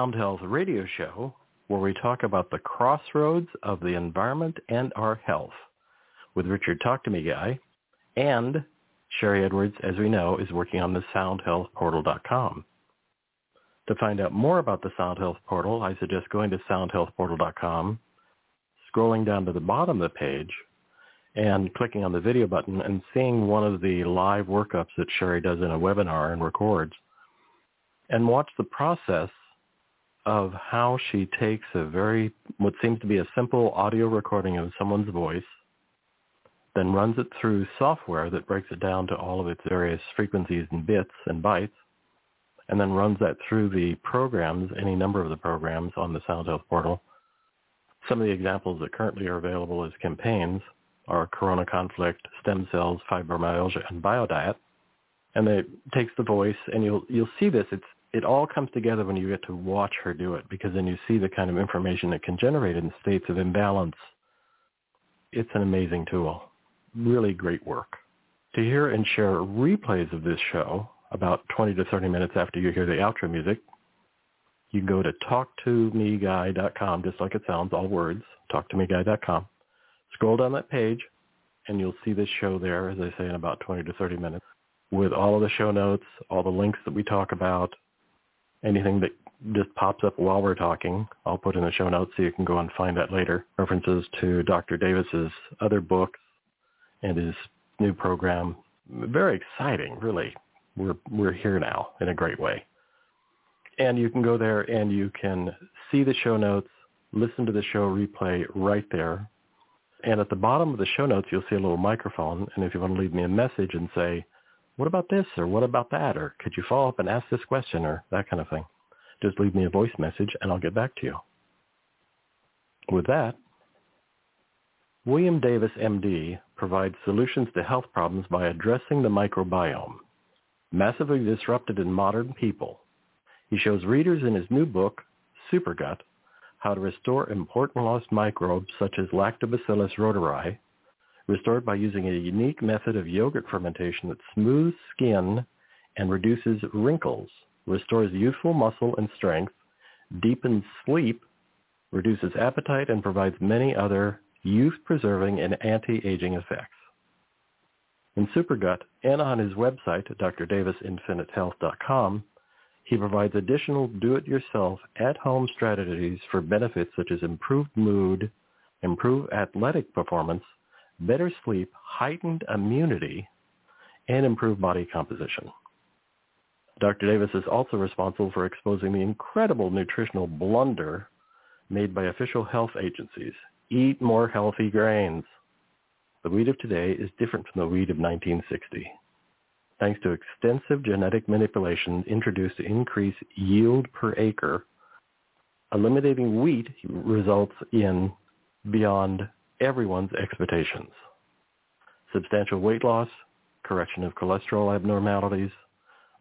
Sound Health radio show where we talk about the crossroads of the environment and our health with Richard Talk to Me Guy. And Sherry Edwards, as we know, is working on the soundhealthportal.com. To find out more about the Sound Health Portal, I suggest going to soundhealthportal.com, scrolling down to the bottom of the page, and clicking on the video button and seeing one of the live workups that Sherry does in a webinar and records and watch the process of how she takes a very, what seems to be a simple audio recording of someone's voice, then runs it through software that breaks it down to all of its various frequencies and bits and bytes, and then runs that through the programs, any number of the programs on the Sound Health portal. Some of the examples that currently are available as campaigns are corona conflict, stem cells, fibromyalgia, and biodiet. And it takes the voice, and you'll you'll see this. It's it all comes together when you get to watch her do it because then you see the kind of information it can generate in states of imbalance. It's an amazing tool. Really great work. To hear and share replays of this show about 20 to 30 minutes after you hear the outro music, you can go to talktomeguy.com, just like it sounds, all words, talktomeguy.com. Scroll down that page, and you'll see this show there, as I say, in about 20 to 30 minutes, with all of the show notes, all the links that we talk about, anything that just pops up while we're talking, I'll put in the show notes so you can go and find that later. References to Dr. Davis's other books and his new program. Very exciting, really. We're we're here now in a great way. And you can go there and you can see the show notes, listen to the show replay right there. And at the bottom of the show notes, you'll see a little microphone. And if you want to leave me a message and say, what about this or what about that or could you follow up and ask this question or that kind of thing. Just leave me a voice message and I'll get back to you. With that, William Davis, MD, provides solutions to health problems by addressing the microbiome, massively disrupted in modern people. He shows readers in his new book, Supergut, how to restore important lost microbes such as Lactobacillus reuteri, restored by using a unique method of yogurt fermentation that smooths skin and reduces wrinkles, restores youthful muscle and strength, deepens sleep, reduces appetite, and provides many other youth-preserving and anti-aging effects. In Supergut and on his website, drdavisinfinitehealth.com, he provides additional do-it-yourself at-home strategies for benefits such as improved mood, improved athletic performance, better sleep, heightened immunity, and improved body composition. Dr. Davis is also responsible for exposing the incredible nutritional blunder made by official health agencies. Eat more healthy grains. The wheat of today is different from the wheat of 1960. Thanks to extensive genetic manipulation introduced to increase yield per acre, eliminating wheat results in beyond everyone's expectations. Substantial weight loss, correction of cholesterol abnormalities,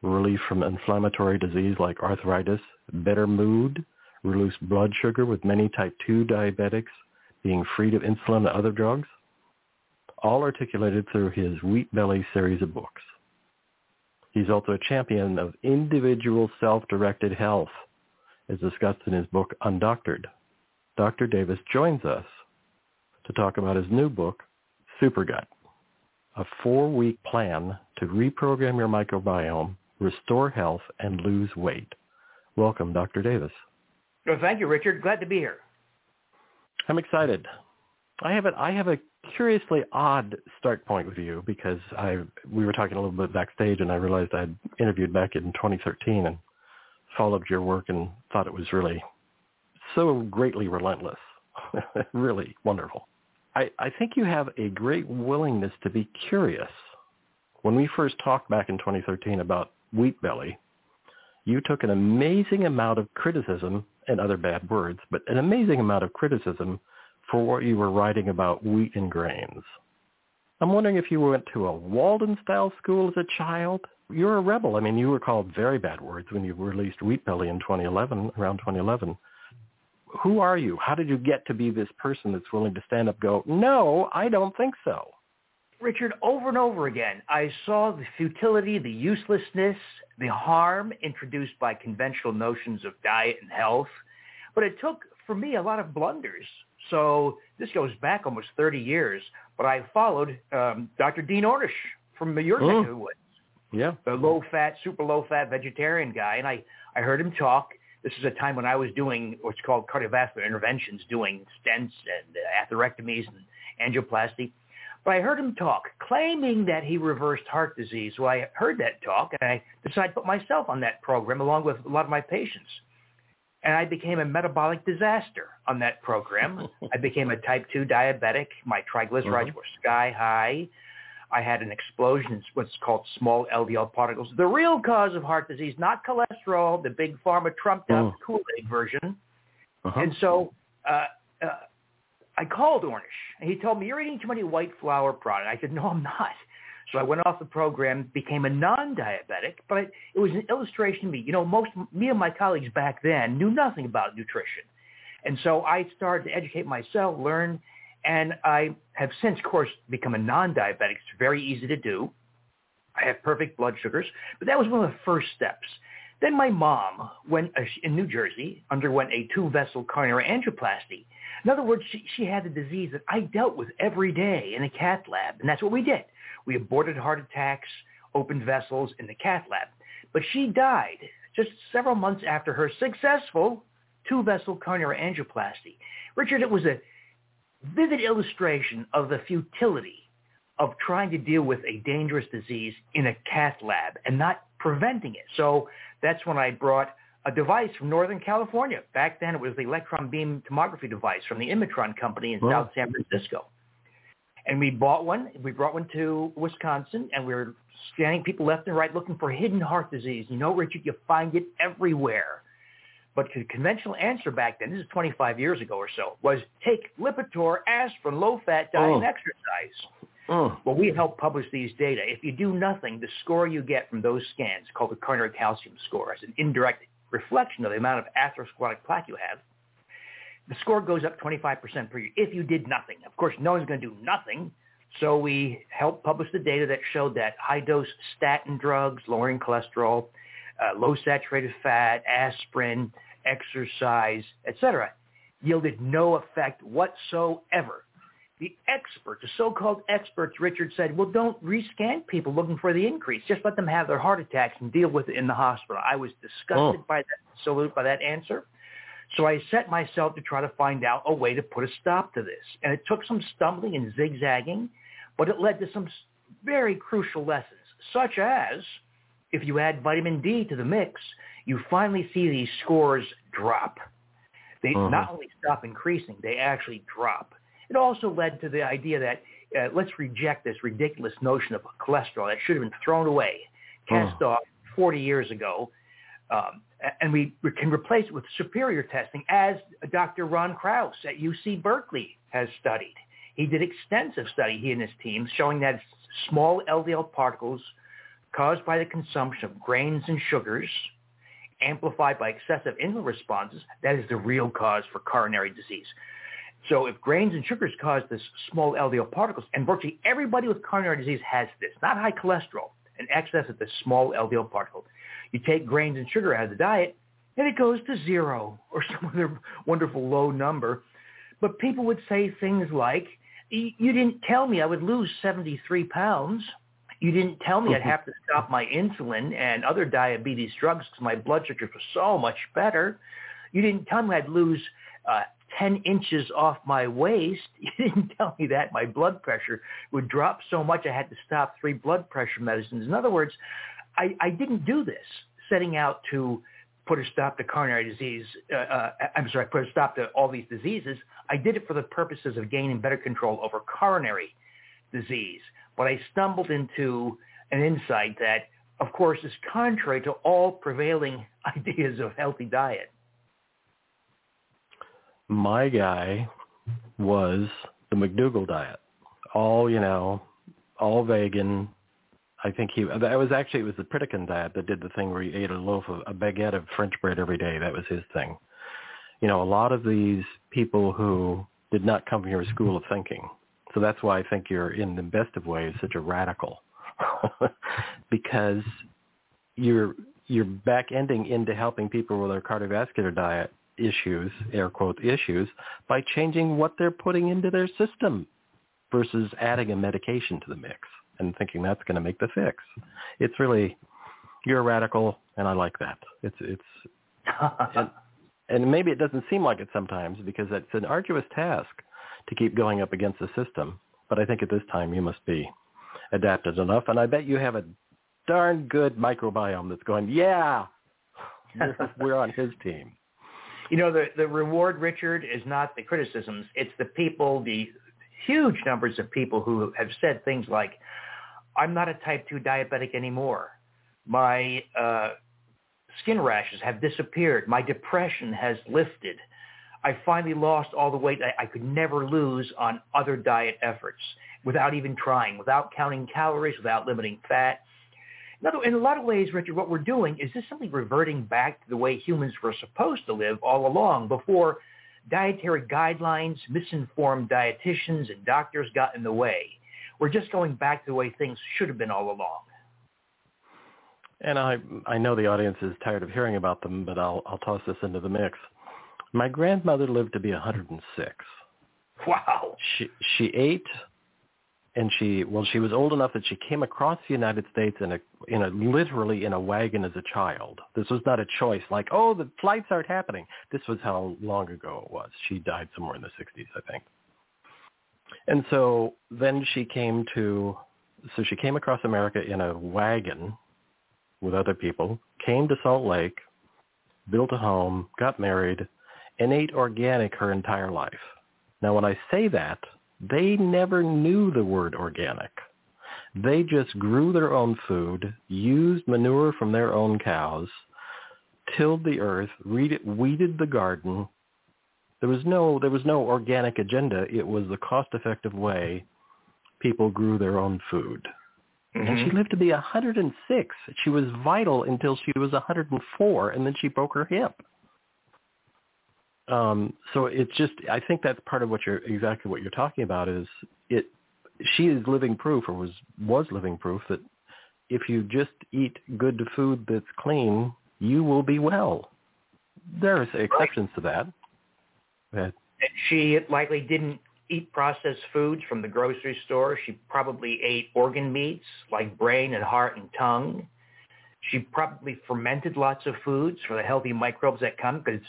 relief from inflammatory disease like arthritis, better mood, reduced blood sugar with many type 2 diabetics being freed of insulin and other drugs, all articulated through his Wheat Belly series of books. He's also a champion of individual self-directed health, as discussed in his book Undoctored. Dr. Davis joins us to talk about his new book, Supergut, a four-week plan to reprogram your microbiome, restore health, and lose weight. Welcome, Dr. Davis. Well, thank you, Richard. Glad to be here. I'm excited. I have a, I have a curiously odd start point with you because I we were talking a little bit backstage and I realized I'd interviewed back in 2013 and followed your work and thought it was really so greatly relentless. really wonderful. I, I think you have a great willingness to be curious. When we first talked back in 2013 about wheat belly, you took an amazing amount of criticism and other bad words, but an amazing amount of criticism for what you were writing about wheat and grains. I'm wondering if you went to a Walden-style school as a child. You're a rebel. I mean, you were called very bad words when you released Wheat Belly in 2011, around 2011 who are you? How did you get to be this person that's willing to stand up go, no, I don't think so? Richard, over and over again, I saw the futility, the uselessness, the harm introduced by conventional notions of diet and health. But it took, for me, a lot of blunders. So this goes back almost 30 years. But I followed um, Dr. Dean Ornish from your neck of the woods. Yeah. The low-fat, super low-fat vegetarian guy. And I, I heard him talk. This is a time when I was doing what's called cardiovascular interventions, doing stents and atherectomies and angioplasty. But I heard him talk, claiming that he reversed heart disease. Well, I heard that talk, and I decided to put myself on that program along with a lot of my patients. And I became a metabolic disaster on that program. I became a type 2 diabetic. My triglycerides mm-hmm. were sky high. I had an explosion in what's called small LDL particles. The real cause of heart disease, not cholesterol, the big pharma trumped up oh. Kool-Aid version. Uh-huh. And so uh, uh, I called Ornish, and he told me, you're eating too many white flour products. I said, no, I'm not. So I went off the program, became a non-diabetic, but it was an illustration to me. You know, most me and my colleagues back then knew nothing about nutrition. And so I started to educate myself, learn, and I have since, of course, become a non-diabetic. It's very easy to do. I have perfect blood sugars, but that was one of the first steps. Then my mom uh, in New Jersey, underwent a two-vessel coronary angioplasty. In other words, she, she had a disease that I dealt with every day in a cath lab, and that's what we did. We aborted heart attacks, opened vessels in the cath lab. But she died just several months after her successful two-vessel coronary angioplasty. Richard, it was a vivid illustration of the futility of trying to deal with a dangerous disease in a cath lab and not preventing it. So that's when I brought a device from Northern California. Back then it was the electron beam tomography device from the Imatron company in South San Francisco. And we bought one. We brought one to Wisconsin, and we were scanning people left and right looking for hidden heart disease. You know, Richard, you find it everywhere. But the conventional answer back then, this is 25 years ago or so, was take Lipitor, aspirin, low-fat oh. diet, oh. and exercise. Oh. Well, we help publish these data. If you do nothing, the score you get from those scans, called the coronary calcium score, as an indirect reflection of the amount of atherosclerotic plaque you have, the score goes up 25% per year if you did nothing. Of course, no one's going to do nothing. So we helped publish the data that showed that high-dose statin drugs, lowering cholesterol, uh, low saturated fat, aspirin, exercise, etc., yielded no effect whatsoever. The experts, the so-called experts, Richard said, well, don't rescan people looking for the increase. Just let them have their heart attacks and deal with it in the hospital. I was disgusted oh. by that salute, by that answer. So I set myself to try to find out a way to put a stop to this. And it took some stumbling and zigzagging, but it led to some very crucial lessons, such as if you add vitamin D to the mix, you finally see these scores drop. They uh-huh. not only stop increasing, they actually drop. It also led to the idea that uh, let's reject this ridiculous notion of cholesterol that should have been thrown away, cast uh-huh. off 40 years ago. Um, and we, we can replace it with superior testing, as Dr. Ron Krauss at UC Berkeley has studied. He did extensive study, he and his team, showing that small LDL particles caused by the consumption of grains and sugars, amplified by excessive insulin responses, that is the real cause for coronary disease. So if grains and sugars cause this small LDL particles, and virtually everybody with coronary disease has this, not high cholesterol, an excess of the small LDL particle. You take grains and sugar out of the diet, and it goes to zero or some other wonderful low number. But people would say things like, you didn't tell me I would lose 73 pounds. You didn't tell me I'd have to stop my insulin and other diabetes drugs because my blood sugars were so much better. You didn't tell me I'd lose uh, 10 inches off my waist. You didn't tell me that my blood pressure would drop so much I had to stop three blood pressure medicines. In other words, I, I didn't do this setting out to put a stop to coronary disease. Uh, uh, I'm sorry, put a stop to all these diseases. I did it for the purposes of gaining better control over coronary disease. But I stumbled into an insight that, of course, is contrary to all prevailing ideas of healthy diet. My guy was the McDougall diet. All, you know, all vegan, I think he that was actually it was the Pritikin diet that did the thing where he ate a loaf of a baguette of French bread every day. That was his thing. You know, a lot of these people who did not come from your school of thinking, So that's why I think you're in the best of ways such a radical, because you're you're back ending into helping people with their cardiovascular diet issues, air quote issues, by changing what they're putting into their system versus adding a medication to the mix and thinking that's going to make the fix. It's really you're a radical, and I like that. It's it's and, and maybe it doesn't seem like it sometimes because it's an arduous task to keep going up against the system. But I think at this time you must be adapted enough, and I bet you have a darn good microbiome that's going, yeah, we're on his team. You know, the the reward, Richard, is not the criticisms; it's the people, the huge numbers of people who have said things like, "I'm not a type two diabetic anymore. My uh, skin rashes have disappeared. My depression has lifted. I finally lost all the weight I, I could never lose on other diet efforts without even trying, without counting calories, without limiting fat. In, other, in a lot of ways, Richard, what we're doing is just simply reverting back to the way humans were supposed to live all along before dietary guidelines, misinformed dietitians, and doctors got in the way. We're just going back to the way things should have been all along. And I I know the audience is tired of hearing about them, but I'll I'll toss this into the mix. My grandmother lived to be 106. Wow. She she ate and she well she was old enough that she came across the United States in a in a literally in a wagon as a child. This was not a choice like oh the flights aren't happening. This was how long ago it was. She died somewhere in the 60s, I think. And so then she came to so she came across America in a wagon with other people, came to Salt Lake, built a home, got married, and ate organic her entire life. Now, when I say that, they never knew the word organic. They just grew their own food, used manure from their own cows, tilled the earth, weeded the garden. There was no there was no organic agenda. It was the cost-effective way people grew their own food. Mm-hmm. And she mm-hmm. lived to be 106. She was vital until she was 104, and then she broke her hip. Um, so it's just, I think that's part of what you're exactly what you're talking about. Is it? She is living proof, or was was living proof that if you just eat good food that's clean, you will be well. There's exceptions right. to that. And She likely didn't eat processed foods from the grocery store. She probably ate organ meats like brain and heart and tongue. She probably fermented lots of foods for the healthy microbes that come because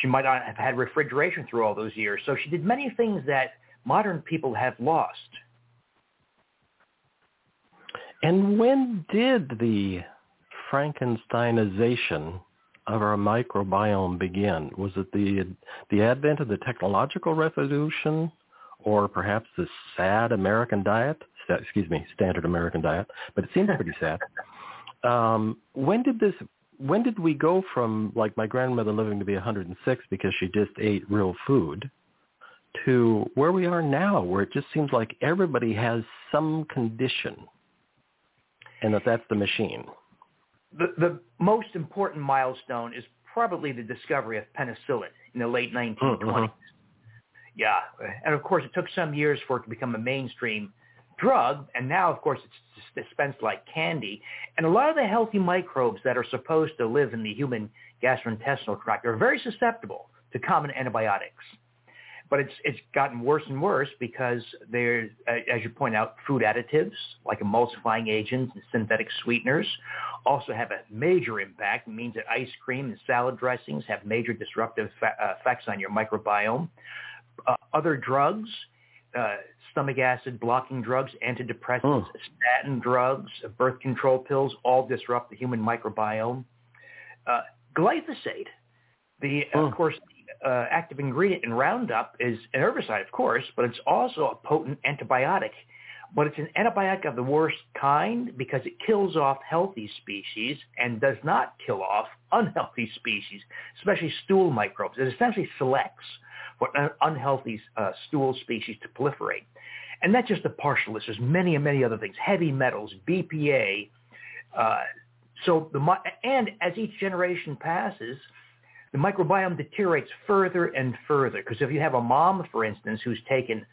she might not have had refrigeration through all those years. So she did many things that modern people have lost. And when did the Frankensteinization of our microbiome begin? Was it the the advent of the technological revolution or perhaps the sad American diet, excuse me, standard American diet, but it seems pretty sad. Um, when did this? When did we go from like my grandmother living to be 106 because she just ate real food, to where we are now, where it just seems like everybody has some condition, and that that's the machine. The the most important milestone is probably the discovery of penicillin in the late 1920s. Mm-hmm. Yeah, and of course it took some years for it to become a mainstream drug, and now of course it's dispensed like candy. And a lot of the healthy microbes that are supposed to live in the human gastrointestinal tract are very susceptible to common antibiotics. But it's it's gotten worse and worse because there, as you point out, food additives like emulsifying agents and synthetic sweeteners also have a major impact. It means that ice cream and salad dressings have major disruptive fa- uh, effects on your microbiome uh, other drugs, uh, stomach acid blocking drugs, antidepressants, oh. statin drugs, birth control pills, all disrupt the human microbiome. Uh, glyphosate, the of course uh, active ingredient in Roundup is an herbicide, of course, but it's also a potent antibiotic. But it's an antibiotic of the worst kind because it kills off healthy species and does not kill off unhealthy species, especially stool microbes. It essentially selects for unhealthy uh, stool species to proliferate. And that's just a partial list. There's many and many other things, heavy metals, BPA. Uh, so the and as each generation passes, the microbiome deteriorates further and further. Because if you have a mom, for instance, who's taken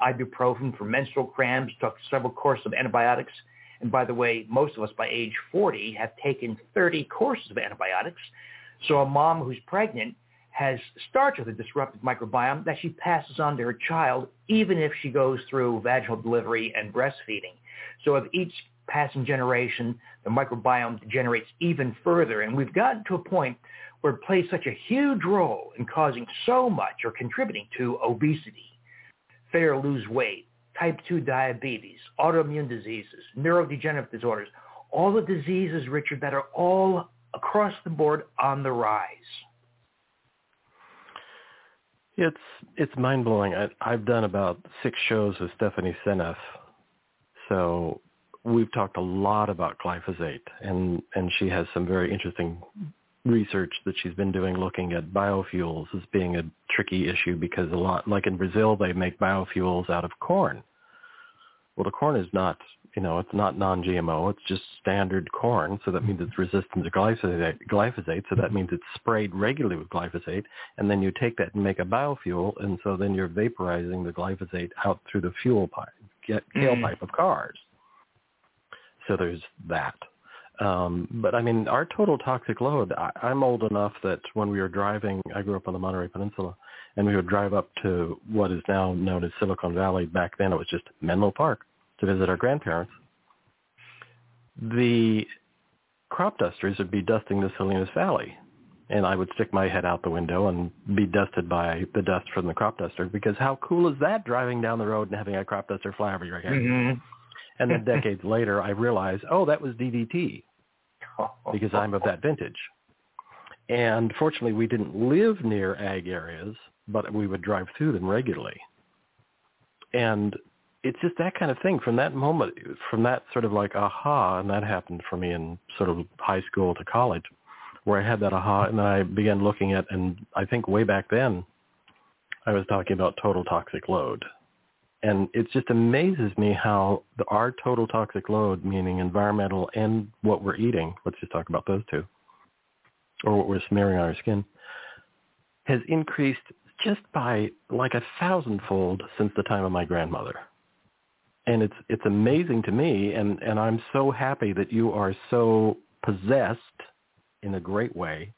ibuprofen for menstrual cramps, took several courses of antibiotics. And by the way, most of us by age 40 have taken 30 courses of antibiotics. So a mom who's pregnant has starts with a disrupted microbiome that she passes on to her child, even if she goes through vaginal delivery and breastfeeding. So of each passing generation, the microbiome degenerates even further. And we've gotten to a point where it plays such a huge role in causing so much or contributing to obesity, to lose weight, type 2 diabetes, autoimmune diseases, neurodegenerative disorders, all the diseases, Richard, that are all across the board on the rise. It's it's mind blowing. I've done about six shows with Stephanie Seneff, so we've talked a lot about glyphosate, and and she has some very interesting research that she's been doing looking at biofuels as being a tricky issue because a lot, like in Brazil, they make biofuels out of corn. Well, the corn is not, you know, it's not non-GMO. It's just standard corn. So that means it's resistant to glyphosate, glyphosate. So that means it's sprayed regularly with glyphosate. And then you take that and make a biofuel. And so then you're vaporizing the glyphosate out through the fuel pipe, get, tailpipe mm. of cars. So there's that. Um, but I mean, our total toxic load, I, I'm old enough that when we were driving, I grew up on the Monterey Peninsula, and we would drive up to what is now known as Silicon Valley. Back then it was just Menlo Park to visit our grandparents. The crop dusters would be dusting the Salinas Valley. And I would stick my head out the window and be dusted by the dust from the crop duster because how cool is that driving down the road and having a crop duster fly over your head? Mm-hmm. And then decades later, I realized, oh, that was DDT because I'm of that vintage. And fortunately, we didn't live near ag areas, but we would drive through them regularly. And it's just that kind of thing from that moment, from that sort of like aha, and that happened for me in sort of high school to college, where I had that aha, and then I began looking at, and I think way back then, I was talking about total toxic load and it just amazes me how the, our total toxic load, meaning environmental and what we're eating, let's just talk about those two, or what we're smearing on our skin, has increased just by like a thousandfold since the time of my grandmother. And it's it's amazing to me, and, and I'm so happy that you are so possessed in a great way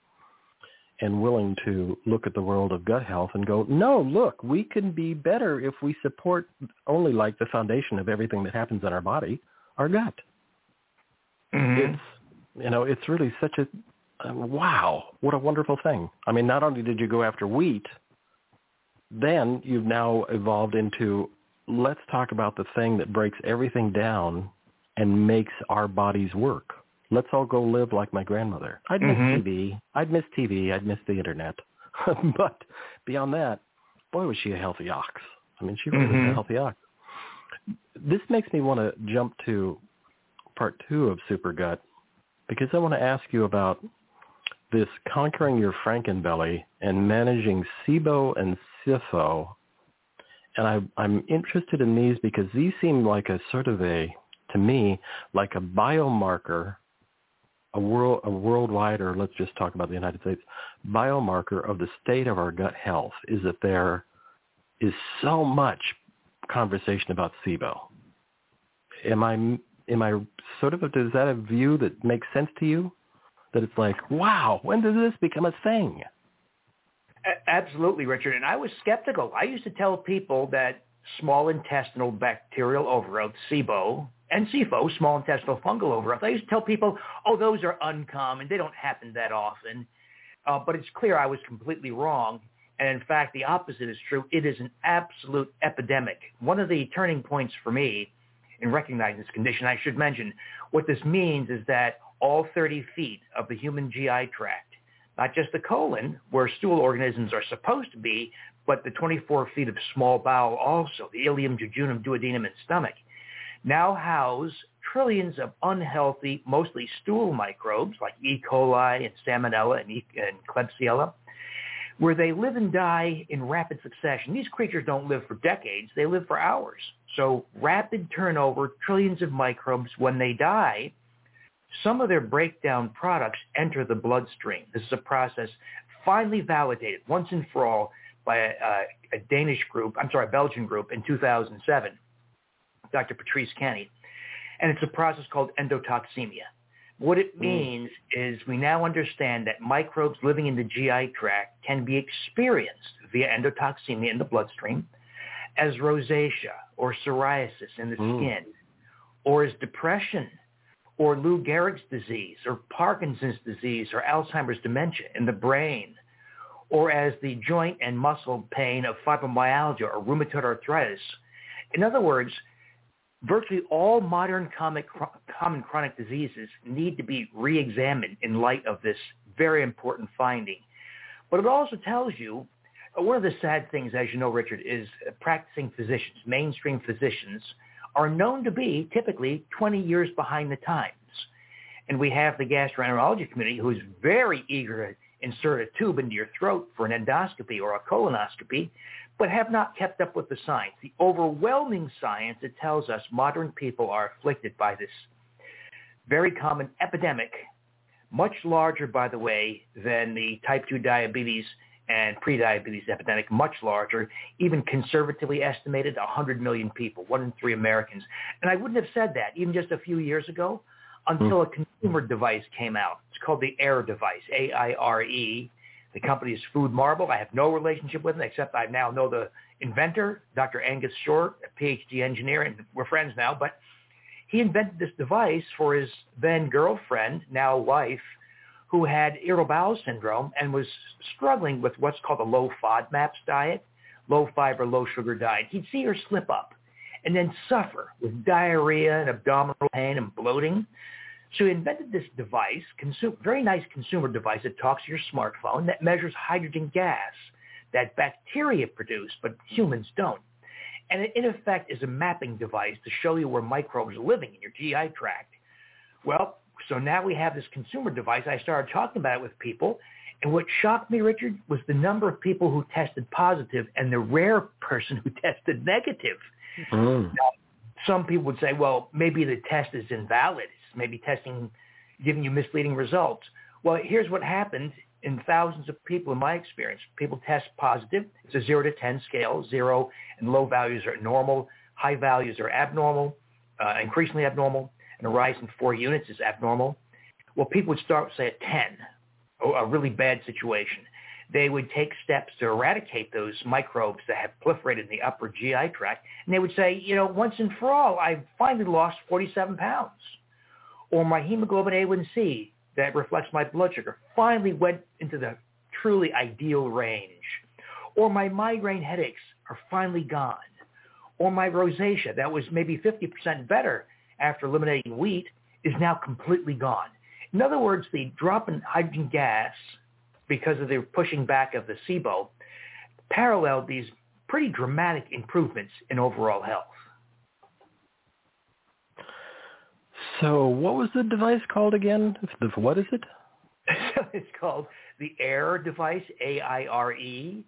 and willing to look at the world of gut health and go, no, look, we can be better if we support only like the foundation of everything that happens in our body, our gut. Mm-hmm. It's, you know, it's really such a, uh, wow, what a wonderful thing. I mean, not only did you go after wheat, then you've now evolved into let's talk about the thing that breaks everything down and makes our bodies work let's all go live like my grandmother. I'd miss mm-hmm. TV. I'd miss TV. I'd miss the internet. but beyond that, boy, was she a healthy ox. I mean, she really mm-hmm. was a mm-hmm. healthy ox. This makes me want to jump to part two of Super Gut because I want to ask you about this conquering your Frankenbelly and managing SIBO and SIFO. And I, I'm interested in these because these seem like a sort of a, to me, like a biomarker a world a worldwide or let's just talk about the United States biomarker of the state of our gut health is that there is so much conversation about SIBO. Am I am I sort of a, is that a view that makes sense to you? That it's like, wow, when does this become a thing? Absolutely, Richard. And I was skeptical. I used to tell people that small intestinal bacterial overgrowth, SIBO, and SIFO, small intestinal fungal overgrowth. I used to tell people, oh, those are uncommon. They don't happen that often. Uh, but it's clear I was completely wrong. And in fact, the opposite is true. It is an absolute epidemic. One of the turning points for me in recognizing this condition, I should mention, what this means is that all 30 feet of the human GI tract, not just the colon, where stool organisms are supposed to be, but the 24 feet of small bowel also, the ileum, jejunum, duodenum, and stomach, now house trillions of unhealthy, mostly stool microbes like E. coli and Salmonella and, e- and Klebsiella, where they live and die in rapid succession. These creatures don't live for decades, they live for hours. So rapid turnover, trillions of microbes, when they die, some of their breakdown products enter the bloodstream. This is a process finally validated once and for all by a, a Danish group, I'm sorry, a Belgian group in 2007, Dr. Patrice Cani. And it's a process called endotoxemia. What it mm. means mm. is we now understand that microbes living in the GI tract can be experienced via endotoxemia in the bloodstream as rosacea or psoriasis in the mm. skin or as depression or Lou Gehrig's disease or Parkinson's disease or Alzheimer's dementia in the brain or as the joint and muscle pain of fibromyalgia or rheumatoid arthritis. In other words, virtually all modern common, common chronic diseases need to be re-examined in light of this very important finding. But it also tells you, one of the sad things, as you know, Richard, is practicing physicians, mainstream physicians, are known to be typically 20 years behind the times. And we have the gastroenterology community who is very eager to insert a tube into your throat for an endoscopy or a colonoscopy, but have not kept up with the science. The overwhelming science that tells us modern people are afflicted by this very common epidemic, much larger, by the way, than the type 2 diabetes and prediabetes epidemic, much larger, even conservatively estimated 100 million people, one in three Americans. And I wouldn't have said that even just a few years ago until hmm. a consumer device came out. It's called the AIRE device, A-I-R-E. The company is Food Marble. I have no relationship with them except I now know the inventor, Dr. Aonghus Shortt, a PhD engineer, and we're friends now. But he invented this device for his then girlfriend, now wife, who had irritable bowel syndrome and was struggling with what's called a low FODMAPs diet, low fiber, low sugar diet. He'd see her slip up and then suffer with diarrhea and abdominal pain and bloating. So he invented this device, consume, very nice consumer device that talks to your smartphone that measures hydrogen gas that bacteria produce, but humans don't. And it in effect is a mapping device to show you where microbes are living in your GI tract. Well, so now we have this consumer device. I started talking about it with people. And what shocked me, Richard, was the number of people who tested positive and the rare person who tested negative. Mm. Now, some people would say, well, maybe the test is invalid. It's maybe testing giving you misleading results. Well, here's what happened in thousands of people in my experience. People test positive. It's a 0 to 10 scale. 0 and low values are normal. High values are abnormal, uh, increasingly abnormal. And a rise in four units is abnormal. Well, people would start, say, at 10, a really bad situation they would take steps to eradicate those microbes that have proliferated in the upper GI tract. And they would say, you know, once and for all, I finally lost 47 pounds. Or my hemoglobin A1C that reflects my blood sugar finally went into the truly ideal range. Or my migraine headaches are finally gone. Or my rosacea that was maybe 50% better after eliminating wheat is now completely gone. In other words, the drop in hydrogen gas because of the pushing back of the SIBO, paralleled these pretty dramatic improvements in overall health. So what was the device called again? What is it? it's called the AIRE device, A-I-R-E.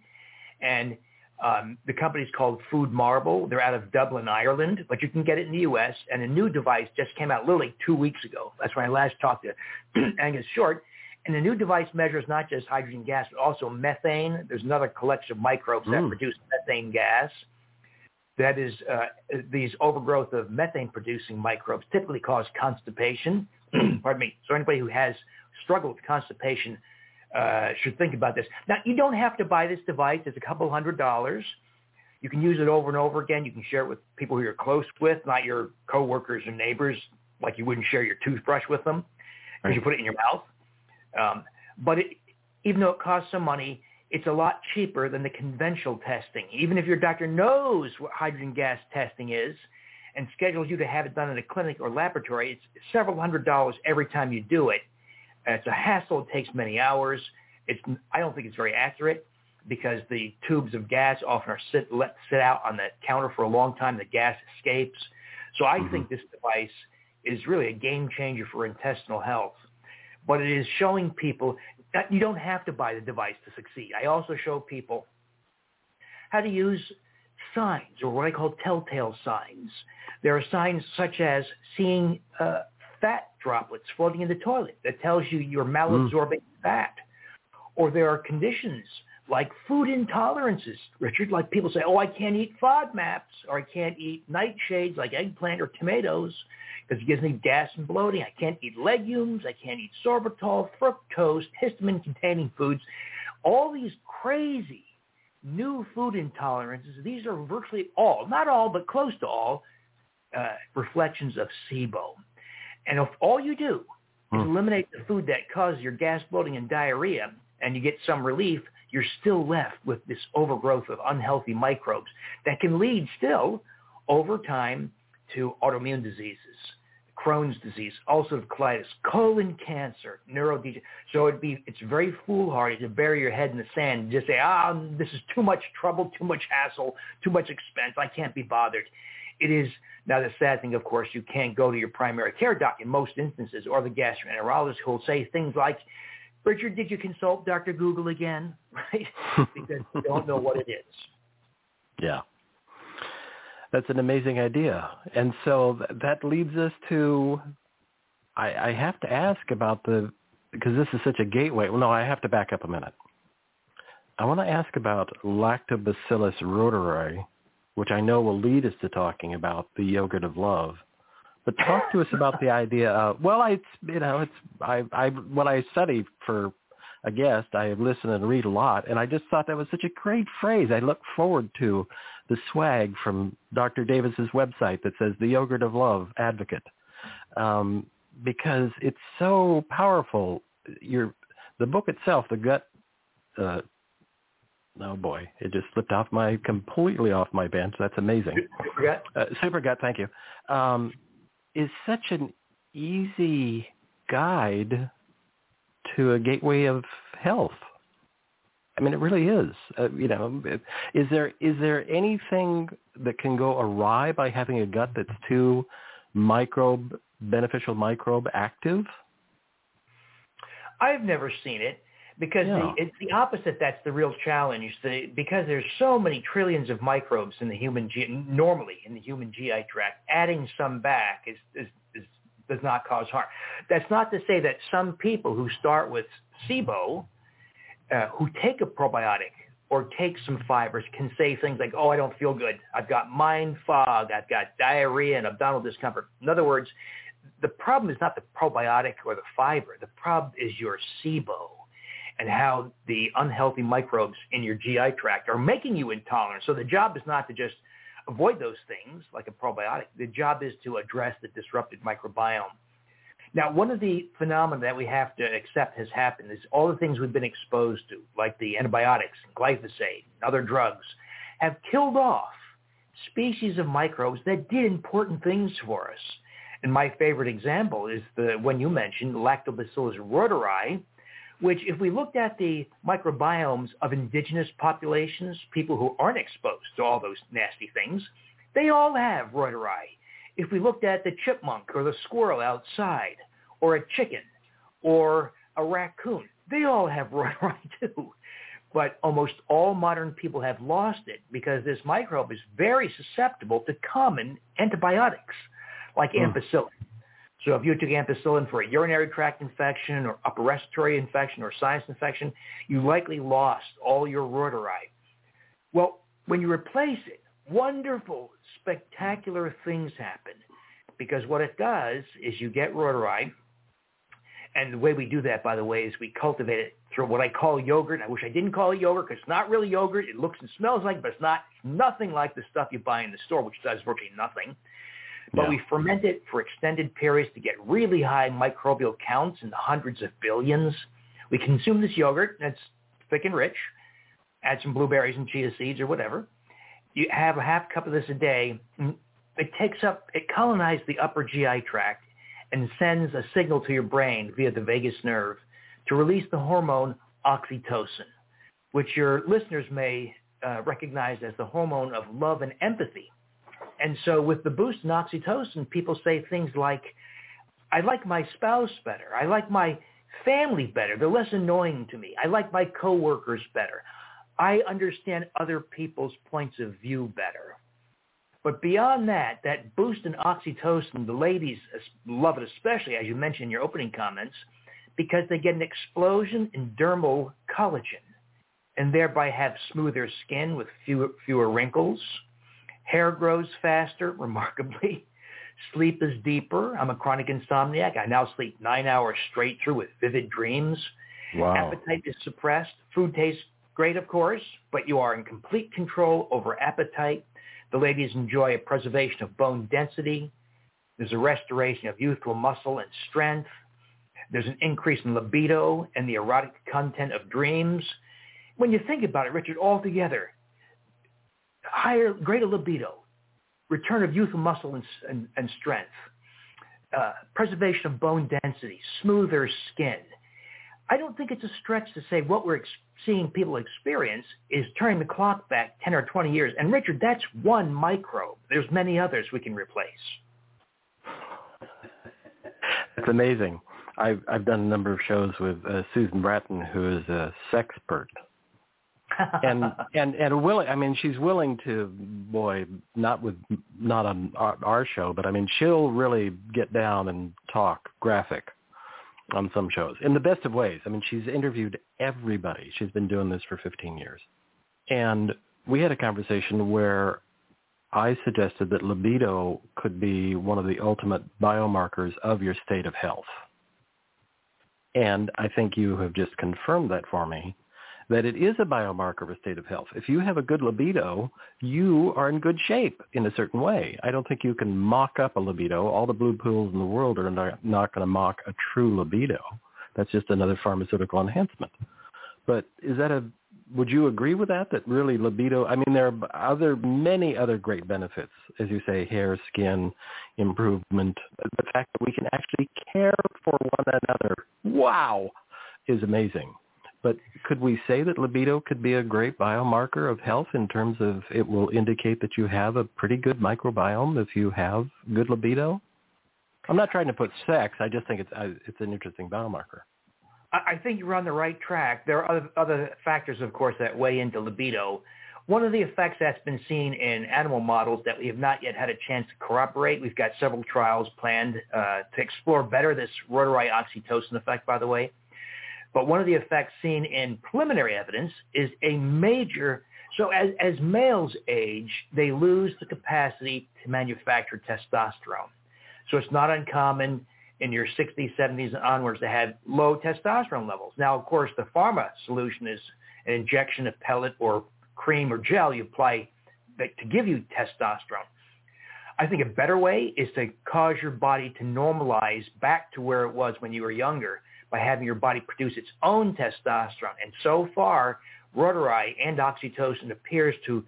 And um, the company's called Food Marble. They're out of Dublin, Ireland, but you can get it in the U.S. And a new device just came out literally two weeks ago. That's when I last talked to Aonghus Shortt. And the new device measures not just hydrogen gas, but also methane. There's another collection of microbes mm. that produce methane gas. That is, uh, these overgrowth of methane-producing microbes typically cause constipation. Pardon me. So anybody who has struggled with constipation uh, should think about this. Now, you don't have to buy this device. It's a couple hundred dollars. You can use it over and over again. You can share it with people who you're close with, not your coworkers or neighbors, like you wouldn't share your toothbrush with them because right. you put it in your mouth. Um, but it, even though it costs some money, it's a lot cheaper than the conventional testing. Even if your doctor knows what hydrogen gas testing is and schedules you to have it done in a clinic or laboratory, it's several hundred dollars every time you do it. It's a hassle. It takes many hours. It's, I don't think it's very accurate because the tubes of gas often are sit, let sit out on the counter for a long time. The gas escapes. So I mm-hmm. think this device is really a game changer for intestinal health but it is showing people that you don't have to buy the device to succeed. I also show people how to use signs or what I call telltale signs. There are signs such as seeing uh, fat droplets floating in the toilet that tells you you're malabsorbing mm. fat. Or there are conditions like food intolerances, Richard. Like people say, oh, I can't eat FODMAPs or I can't eat nightshades like eggplant or tomatoes because it gives me gas and bloating. I can't eat legumes. I can't eat sorbitol, fructose, histamine-containing foods. All these crazy new food intolerances, these are virtually all, not all, but close to all, uh, reflections of SIBO. And if all you do is hmm. eliminate the food that causes your gas bloating and diarrhea and you get some relief, you're still left with this overgrowth of unhealthy microbes that can lead still over time to autoimmune diseases, Crohn's disease, ulcerative colitis, colon cancer, neurodegeneration. So it'd be, it's very foolhardy to bury your head in the sand and just say, ah, this is too much trouble, too much hassle, too much expense. I can't be bothered. It is, now the sad thing, of course, you can't go to your primary care doc in most instances or the gastroenterologist who will say things like, Richard, did you consult Dr. Google again? Right? because you don't know what it is. Yeah. That's an amazing idea. And so that leads us to, I, I have to ask about the, because this is such a gateway. Well, no, I have to back up a minute. I want to ask about Lactobacillus reuteri, which I know will lead us to talking about the yogurt of love. But talk to us about the idea of well, I you know it's I I when I study for a guest, I listen and read a lot, and I just thought that was such a great phrase. I look forward to the swag from Dr. Davis's website that says the yogurt of love advocate, um, because it's so powerful. Your the book itself, the gut. Uh, oh boy, it just slipped off my completely off my bench. That's amazing. Super gut. Uh, super gut. Thank you. Um, is such an easy guide to a gateway of health. I mean, it really is. Uh, you know, is there is there anything that can go awry by having a gut that's too microbe beneficial microbe active? I've never seen it because yeah. the, it's the opposite that's the real challenge the, because there's so many trillions of microbes in the human G, normally in the human GI tract adding some back is, is, is does not cause harm that's not to say that some people who start with SIBO uh, who take a probiotic or take some fibers can say things like, oh, I don't feel good. I've got mind fog. I've got diarrhea and abdominal discomfort. In other words, the problem is not the probiotic or the fiber. The problem is your SIBO and how the unhealthy microbes in your GI tract are making you intolerant. So the job is not to just avoid those things like a probiotic. The job is to address the disrupted microbiome. Now, one of the phenomena that we have to accept has happened is all the things we've been exposed to, like the antibiotics, glyphosate, and other drugs, have killed off species of microbes that did important things for us. And my favorite example is the one you mentioned, Lactobacillus reuteri, which if we looked at the microbiomes of indigenous populations, people who aren't exposed to all those nasty things, they all have reuteri. If we looked at the chipmunk or the squirrel outside, or a chicken, or a raccoon, they all have reuteri too. But almost all modern people have lost it because this microbe is very susceptible to common antibiotics like mm. ampicillin. So if you took ampicillin for a urinary tract infection or upper respiratory infection or sinus infection, you likely lost all your reuteri. Well, when you replace it, wonderful, spectacular things happen because what it does is you get reuteri, and the way we do that, by the way, is we cultivate it through what I call yogurt. I wish I didn't call it yogurt because it's not really yogurt. It looks and smells like, but it's not nothing like the stuff you buy in the store, which does virtually nothing. But yeah. we ferment it for extended periods to get really high microbial counts in the hundreds of billions. We consume this yogurt, and it's thick and rich. Add some blueberries and chia seeds or whatever. You have a half cup of this a day. It takes up, it colonizes the upper GI tract and sends a signal to your brain via the vagus nerve to release the hormone oxytocin, which your listeners may uh, recognize as the hormone of love and empathy. And so with the boost in oxytocin, people say things like, I like my spouse better. I like my family better. They're less annoying to me. I like my coworkers better. I understand other people's points of view better. But beyond that, that boost in oxytocin, the ladies love it especially, as you mentioned in your opening comments, because they get an explosion in dermal collagen. and thereby have smoother skin with fewer, fewer wrinkles. Hair grows faster, remarkably. Sleep is deeper. I'm a chronic insomniac. I now sleep nine hours straight through with vivid dreams. Wow. Appetite is suppressed. Food tastes great, of course, but you are in complete control over appetite. The ladies enjoy a preservation of bone density. There's a restoration of youthful muscle and strength. There's an increase in libido and the erotic content of dreams. When you think about it, Richard, altogether, higher, greater libido, return of youthful muscle and, and, and strength, uh, preservation of bone density, smoother skin. I don't think it's a stretch to say what we're ex- seeing people experience is turning the clock back 10 or 20 years. And Richard, that's one microbe. There's many others we can replace. It's amazing. I've I've done a number of shows with uh, Susan Bratton, who is a sexpert, and and and willing. I mean, she's willing to, boy, not with not on our, our show, but I mean, she'll really get down and talk graphic on some shows in the best of ways. I mean, she's interviewed everybody. She's been doing this for 15 years, and we had a conversation where I suggested that libido could be one of the ultimate biomarkers of your state of health. And I think you have just confirmed that for me, that it is a biomarker of a state of health. If you have a good libido, you are in good shape in a certain way. I don't think you can mock up a libido. All the blue pills in the world are not, going to mock a true libido. That's just another pharmaceutical enhancement. But is that a would you agree with that? That really libido. I mean, there are other many other great benefits, as you say, hair, skin, improvement. The fact that we can actually care for one another, wow, is amazing. But could we say that libido could be a great biomarker of health in terms of it will indicate that you have a pretty good microbiome if you have good libido? I'm not trying to put sex. I just think it's it's an interesting biomarker. I think you're on the right track. There are other, other factors, of course, that weigh into libido. One of the effects that's been seen in animal models that we have not yet had a chance to corroborate, we've got several trials planned uh, to explore better this reuteri oxytocin effect, by the way. But one of the effects seen in preliminary evidence is a major, so as, as males age, they lose the capacity to manufacture testosterone. So it's not uncommon in your 60s, 70s, and onwards to have low testosterone levels. Now, of course, the pharma solution is an injection of pellet or cream or gel you apply to give you testosterone. I think a better way is to cause your body to normalize back to where it was when you were younger by having your body produce its own testosterone. And so far, Reuteri and oxytocin appears to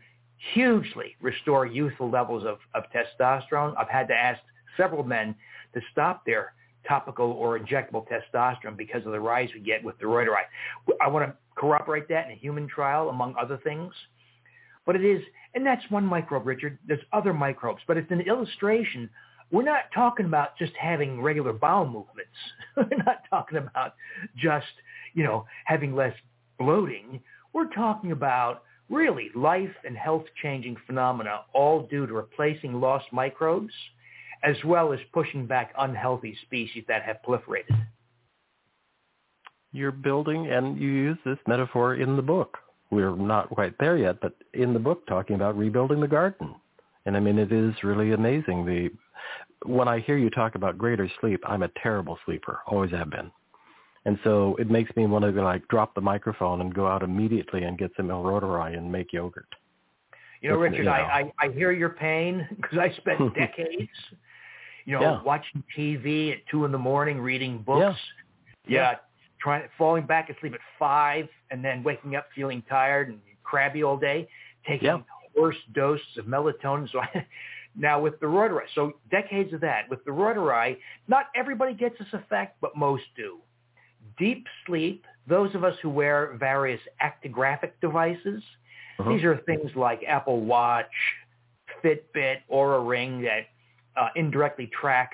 hugely restore youthful levels of, of testosterone. I've had to ask several men to stop their topical or injectable testosterone because of the rise we get with the Reuteri. I want to corroborate that in a human trial, among other things. But it is, and that's one microbe, Richard. There's other microbes, but it's an illustration. We're not talking about just having regular bowel movements. We're not talking about just, you know, having less bloating. We're talking about really life and health changing phenomena all due to replacing lost microbes as well as pushing back unhealthy species that have proliferated. You're building, and you use this metaphor in the book. We're not quite there yet, but in the book, talking about rebuilding the garden. And I mean, it is really amazing. The when I hear you talk about greater sleep, I'm a terrible sleeper, always have been. And so it makes me want to like drop the microphone and go out immediately and get some L. reuteri and make yogurt. You know, Richard, you know. I, I, I hear your pain because I spent decades you know, yeah. watching TV at two in the morning, reading books. Yeah. yeah. Trying falling back asleep at five and then waking up feeling tired and crabby all day, taking yeah. Worse doses of melatonin. So I, now with the Reuteri, so decades of that. With the Reuteri, not everybody gets this effect, but most do. Deep sleep, those of us who wear various actigraphic devices, uh-huh. these are things like Apple Watch, Fitbit, Oura Ring that uh, indirectly track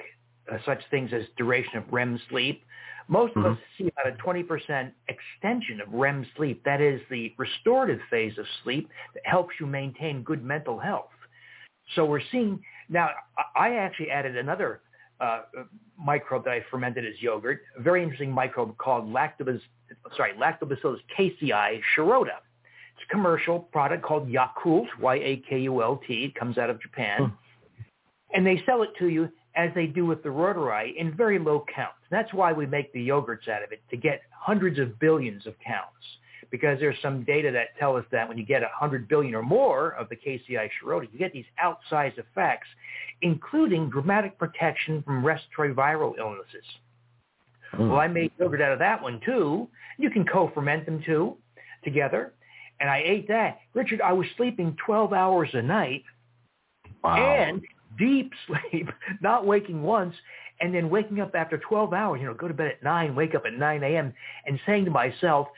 uh, such things as duration of REM sleep. Most mm-hmm. of us see about a 20% extension of REM sleep. That is the restorative phase of sleep that helps you maintain good mental health. So we're seeing now. I actually added another uh, microbe that I fermented as yogurt, a very interesting microbe called lactobacillus, sorry, lactobacillus casei shirota. It's a commercial product called Yakult, Y-A-K-U-L-T. It comes out of Japan. Hmm. And they sell it to you as they do with the Reuteri in very low counts. That's why we make the yogurts out of it, to get hundreds of billions of counts. Because there's some data that tell us that when you get 100 billion or more of the casei Shirota, you get these outsized effects, including dramatic protection from respiratory viral illnesses. Mm. Well, I made yogurt out of that one too. You can co-ferment them too together. And I ate that. Richard, I was sleeping 12 hours a night wow. and deep sleep, not waking once, and then waking up after 12 hours, you know, go to bed at 9, wake up at 9 a.m., and saying to myself,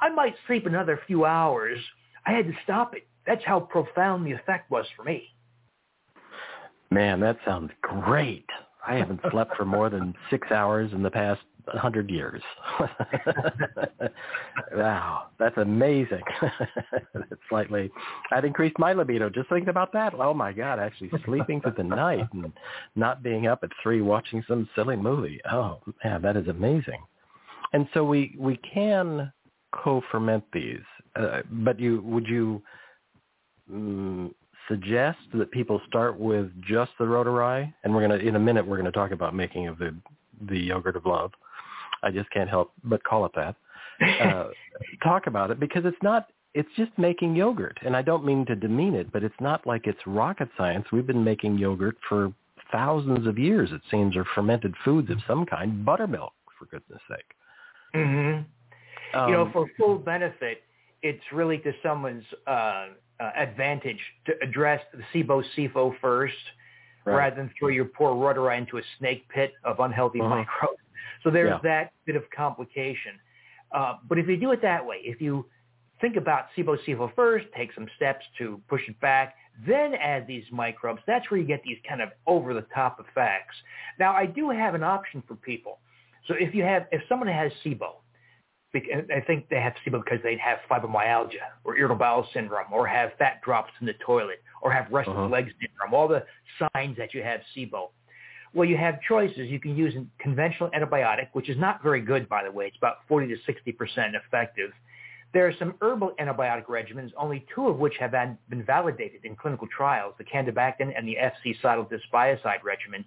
I might sleep another few hours. I had to stop it. That's how profound the effect was for me. Man, that sounds great. I haven't slept for more than six hours in the past hundred years. wow, that's amazing. that's slightly. I'd increased my libido just thinking about that. Oh my God, actually sleeping through the night and not being up at three watching some silly movie. Oh man, that is amazing. And so we we can co-ferment these, uh, but you would you um, suggest that people start with just the Reuteri? And we're gonna in a minute we're gonna talk about making of the the yogurt of love. I just can't help but call it that. Uh, talk about it because it's not. It's just making yogurt, and I don't mean to demean it, but it's not like it's rocket science. We've been making yogurt for thousands of years, it seems, or fermented foods of some kind, buttermilk, for goodness sake. Mm-hmm. Um, you know, for full benefit, it's really to someone's uh, uh, advantage to address the SIBO SIFO first, right. rather than throw your poor Reuteri into a snake pit of unhealthy uh-huh. microbes. So there's yeah. that bit of complication. Uh, but if you do it that way, if you think about SIBO SIFO first, take some steps to push it back, then add these microbes, that's where you get these kind of over-the-top effects. Now, I do have an option for people. So if you have, if someone has SIBO, I think they have SIBO because they have fibromyalgia or irritable bowel syndrome or have fat drops in the toilet or have restless uh-huh. leg syndrome, all the signs that you have SIBO. Well, you have choices. You can use a conventional antibiotic, which is not very good, by the way. It's about 40 to 60% effective. There are some herbal antibiotic regimens, only two of which have been validated in clinical trials, the candibactin and the FC-Cidal Dysbiocide regimen.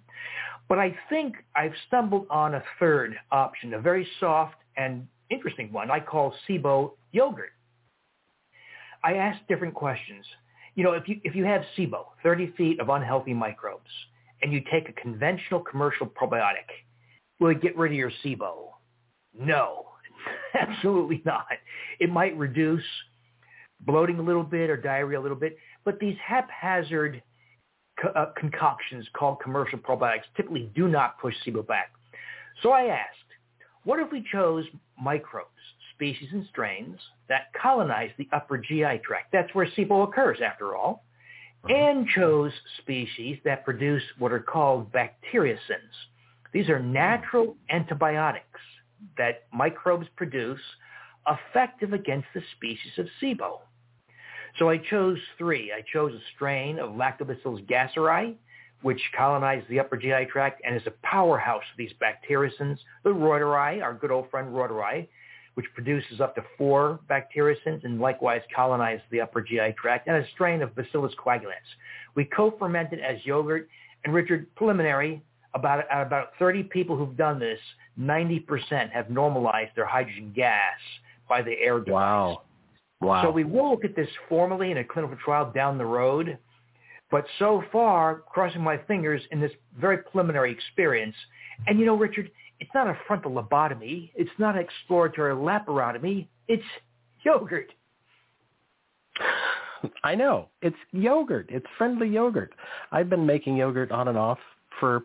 But I think I've stumbled on a third option, a very soft and interesting one I call SIBO yogurt. I ask different questions. You know, if you, if you have SIBO, 30 feet of unhealthy microbes, and you take a conventional commercial probiotic, will it get rid of your SIBO? No, absolutely not. It might reduce bloating a little bit or diarrhea a little bit, but these haphazard co- uh, concoctions called commercial probiotics typically do not push SIBO back. So I asked, what if we chose microbes, species and strains that colonize the upper GI tract? That's where SIBO occurs, after all and chose species that produce what are called bacteriocins. These are natural antibiotics that microbes produce effective against the species of SIBO. So I chose three. I chose a strain of Lactobacillus gasseri, which colonizes the upper GI tract and is a powerhouse of these bacteriocins. The Reuteri, our good old friend Reuteri, which produces up to four bacteriocins and likewise colonizes the upper GI tract, and a strain of Bacillus coagulans. We co-fermented as yogurt, and Richard, preliminary, about, about 30 people who've done this, 90% have normalized their hydrogen gas by the AIRE device. Wow. Wow. So we will look at this formally in a clinical trial down the road. But so far, crossing my fingers in this very preliminary experience, and you know, Richard, it's not a frontal lobotomy. It's not an exploratory laparotomy. It's yogurt. I know. It's yogurt. It's friendly yogurt. I've been making yogurt on and off for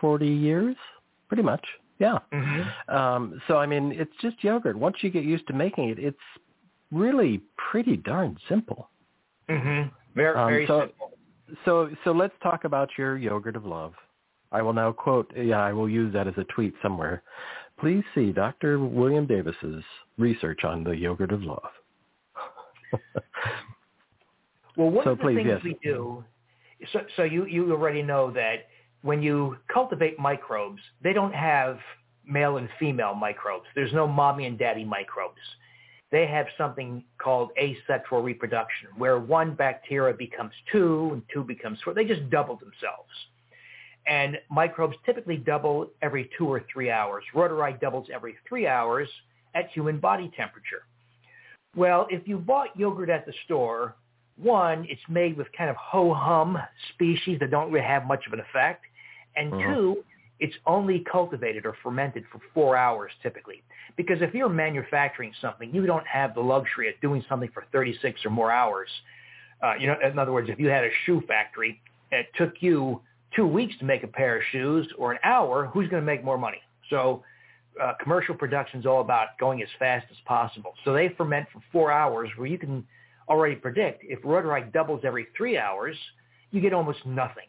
40 years, pretty much. Yeah. Mm-hmm. Um, so, I mean, it's just yogurt. Once you get used to making it, it's really pretty darn simple. Mm-hmm. Very, um, so, simple. So, so let's talk about your yogurt of love. I will now quote, yeah, I will use that as a tweet somewhere. Please see Dr. William Davis's research on the yogurt of love. well, one so of the please, things yes. we do, so, so you, you already know that when you cultivate microbes, they don't have male and female microbes. There's no mommy and daddy microbes. they have something called asexual reproduction, where one bacteria becomes two and two becomes four. They just double themselves. And microbes typically double every two or three hours. Reuteri doubles every three hours at human body temperature. Well, if you bought yogurt at the store, one, it's made with kind of ho-hum species that don't really have much of an effect. And uh-huh. two, it's only cultivated or fermented for four hours typically. Because if you're manufacturing something, you don't have the luxury of doing something for 36 or more hours. Uh, you know, in other words, if you had a shoe factory, it took you two weeks to make a pair of shoes or an hour, who's going to make more money? So uh, commercial production is all about going as fast as possible. So they ferment for four hours where you can already predict if Reuteri doubles every three hours, you get almost nothing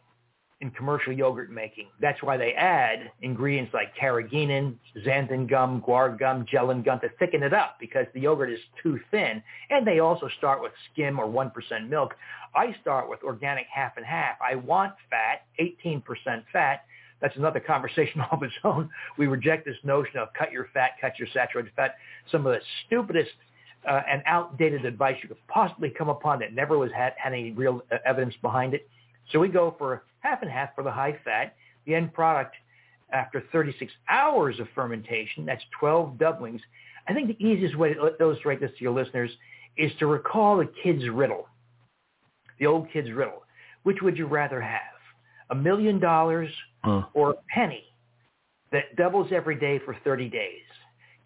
in commercial yogurt making. That's why they add ingredients like carrageenan, xanthan gum, guar gum, gelatin gum to thicken it up because the yogurt is too thin. And they also start with skim or 1% milk. I start with organic half and half. I want fat, 18% fat. That's another conversation all its own. We reject this notion of cut your fat, cut your saturated fat. Some of the stupidest uh, and outdated advice you could possibly come upon that never was had, had any real uh, evidence behind it. So we go for half and half for the high fat. The end product after 36 hours of fermentation, that's 12 doublings. I think the easiest way to illustrate this to your listeners is to recall the kid's riddle, the old kid's riddle. Which would you rather have? A million dollars or a penny that doubles every day for 30 days?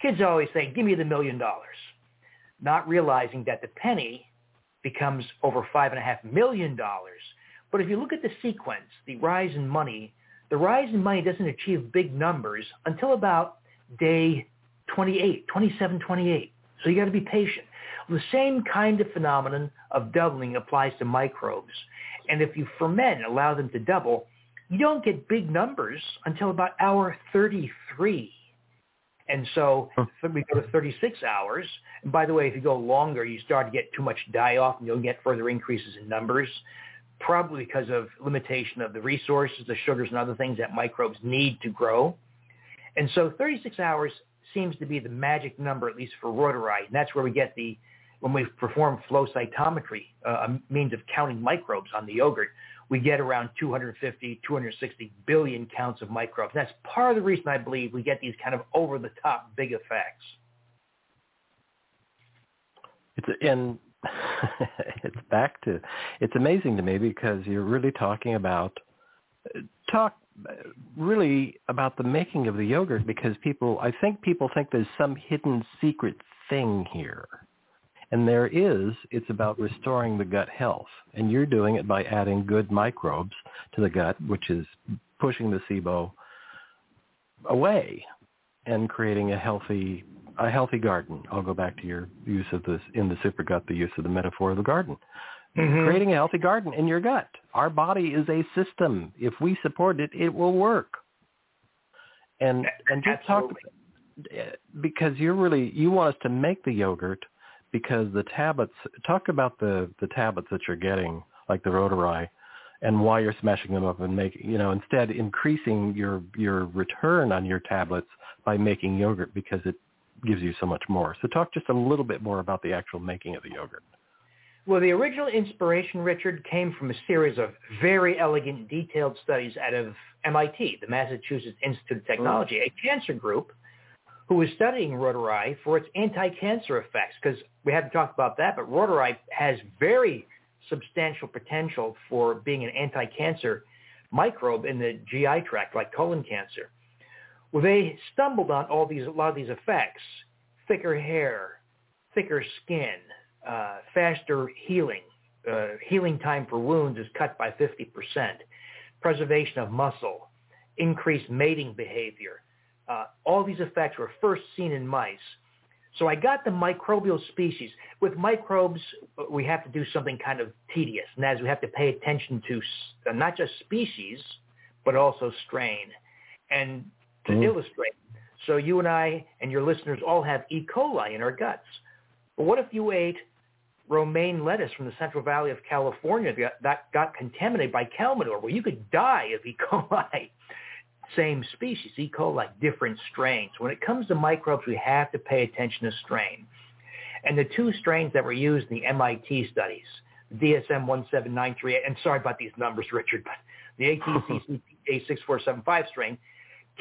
Kids always say, give me the million dollars, not realizing that the penny becomes over five and a half million dollars but if you look at the sequence, the rise in money, the rise in money doesn't achieve big numbers until about day 28, 27, 28. So you got to be patient. The same kind of phenomenon of doubling applies to microbes. And if you ferment and allow them to double, you don't get big numbers until about hour 33. And so we go to 36 hours. And by the way, if you go longer, you start to get too much die-off and you'll get further increases in numbers probably because of limitation of the resources, the sugars and other things that microbes need to grow. And so 36 hours seems to be the magic number, at least for Reuteri. And that's where we get the, when we perform flow cytometry, uh, a means of counting microbes on the yogurt, we get around 250, 260 billion counts of microbes. That's part of the reason I believe we get these kind of over-the-top big effects. It's and it's back to it's amazing to me because you're really talking about talk really about the making of the yogurt because people I think people think there's some hidden secret thing here. And there is, it's about restoring the gut health. And you're doing it by adding good microbes to the gut, which is pushing the SIBO away and creating a healthy a healthy garden. I'll go back to your use of this in the super gut, the use of the metaphor of the garden. Mm-hmm. Creating a healthy garden in your gut. Our body is a system. If we support it, it will work. And and just Absolutely. talk because you're really you want us to make the yogurt because the tablets talk about the the tablets that you're getting like the Reuteri and why you're smashing them up and making you know instead increasing your your return on your tablets by making yogurt because it gives you so much more. So talk just a little bit more about the actual making of the yogurt. Well, the original inspiration, Richard, came from a series of very elegant, detailed studies out of MIT, the Massachusetts Institute of Technology, a cancer group who was studying Reuteri for its anti-cancer effects, because we haven't talked about that, but Reuteri has very substantial potential for being an anti-cancer microbe in the GI tract, like colon cancer. Well, they stumbled on all these, a lot of these effects, thicker hair, thicker skin, uh, faster healing. Uh, healing time for wounds is cut by 50%. Preservation of muscle, increased mating behavior. Uh, all these effects were first seen in mice. So I got the microbial species. With microbes, we have to do something kind of tedious, and that is we have to pay attention to not just species, but also strain. And to mm. illustrate. So you and I and your listeners all have E. coli in our guts. But what if you ate romaine lettuce from the Central Valley of California that got contaminated by manure? Well, you could die of E. coli. Same species, E. coli, different strains. When it comes to microbes, we have to pay attention to strain. And the two strains that were used in the MIT studies, DSM 1793, and sorry about these numbers, Richard, but the ATC A6475 strain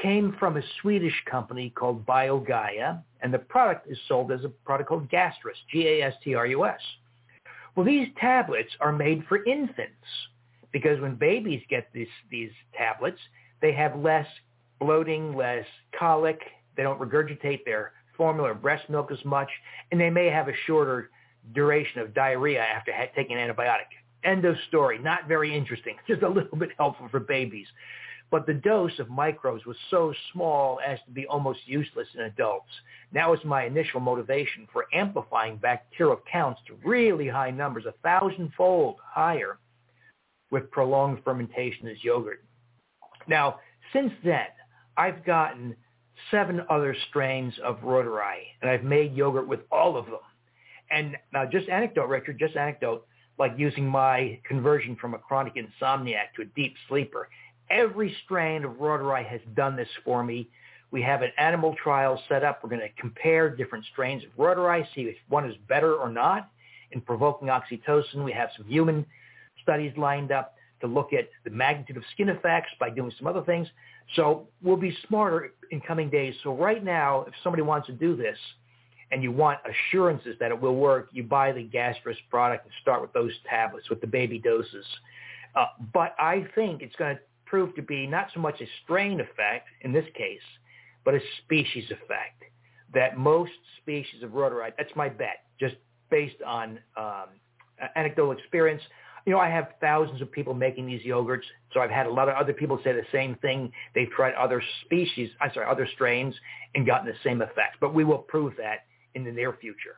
came from a Swedish company called BioGaia, and the product is sold as a product called Gastrus, G-A-S-T-R-U-S. Well, these tablets are made for infants because when babies get this, these tablets, they have less bloating, less colic. They don't regurgitate their formula or breast milk as much, and they may have a shorter duration of diarrhea after taking an antibiotic. End of story. Not very interesting. Just a little bit helpful for babies. But the dose of microbes was so small as to be almost useless in adults. That was my initial motivation for amplifying bacterial counts to really high numbers, a thousandfold higher with prolonged fermentation as yogurt. Now, since then, I've gotten seven other strains of Reuteri, and I've made yogurt with all of them. And now just anecdote, Richard, just anecdote, like using my conversion from a chronic insomniac to a deep sleeper. Every strain of Reuteri has done this for me. We have an animal trial set up. We're going to compare different strains of Reuteri, see if one is better or not in provoking oxytocin. We have some human studies lined up to look at the magnitude of skin effects by doing some other things. So we'll be smarter in coming days. So right now, if somebody wants to do this and you want assurances that it will work, you buy the Gastrus product and start with those tablets with the baby doses. Uh, but I think it's going to prove to be not so much a strain effect in this case, but a species effect. That most species of Reuteri, that's my bet, just based on um, anecdotal experience, you know, I have thousands of people making these yogurts, so I've had a lot of other people say the same thing. They've tried other species, I'm sorry, other strains and gotten the same effects. But we will prove that in the near future.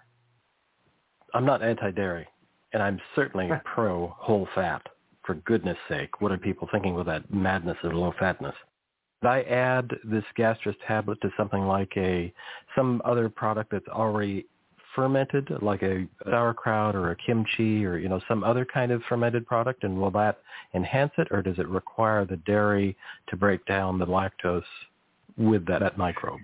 I'm not anti-dairy, and I'm certainly pro whole fat. For goodness sake, what are people thinking with that madness of low fatness? I add this gastrus tablet to something like a some other product that's already fermented, like a sauerkraut or a kimchi or you know some other kind of fermented product, and will that enhance it, or does it require the dairy to break down the lactose with that, that microbe?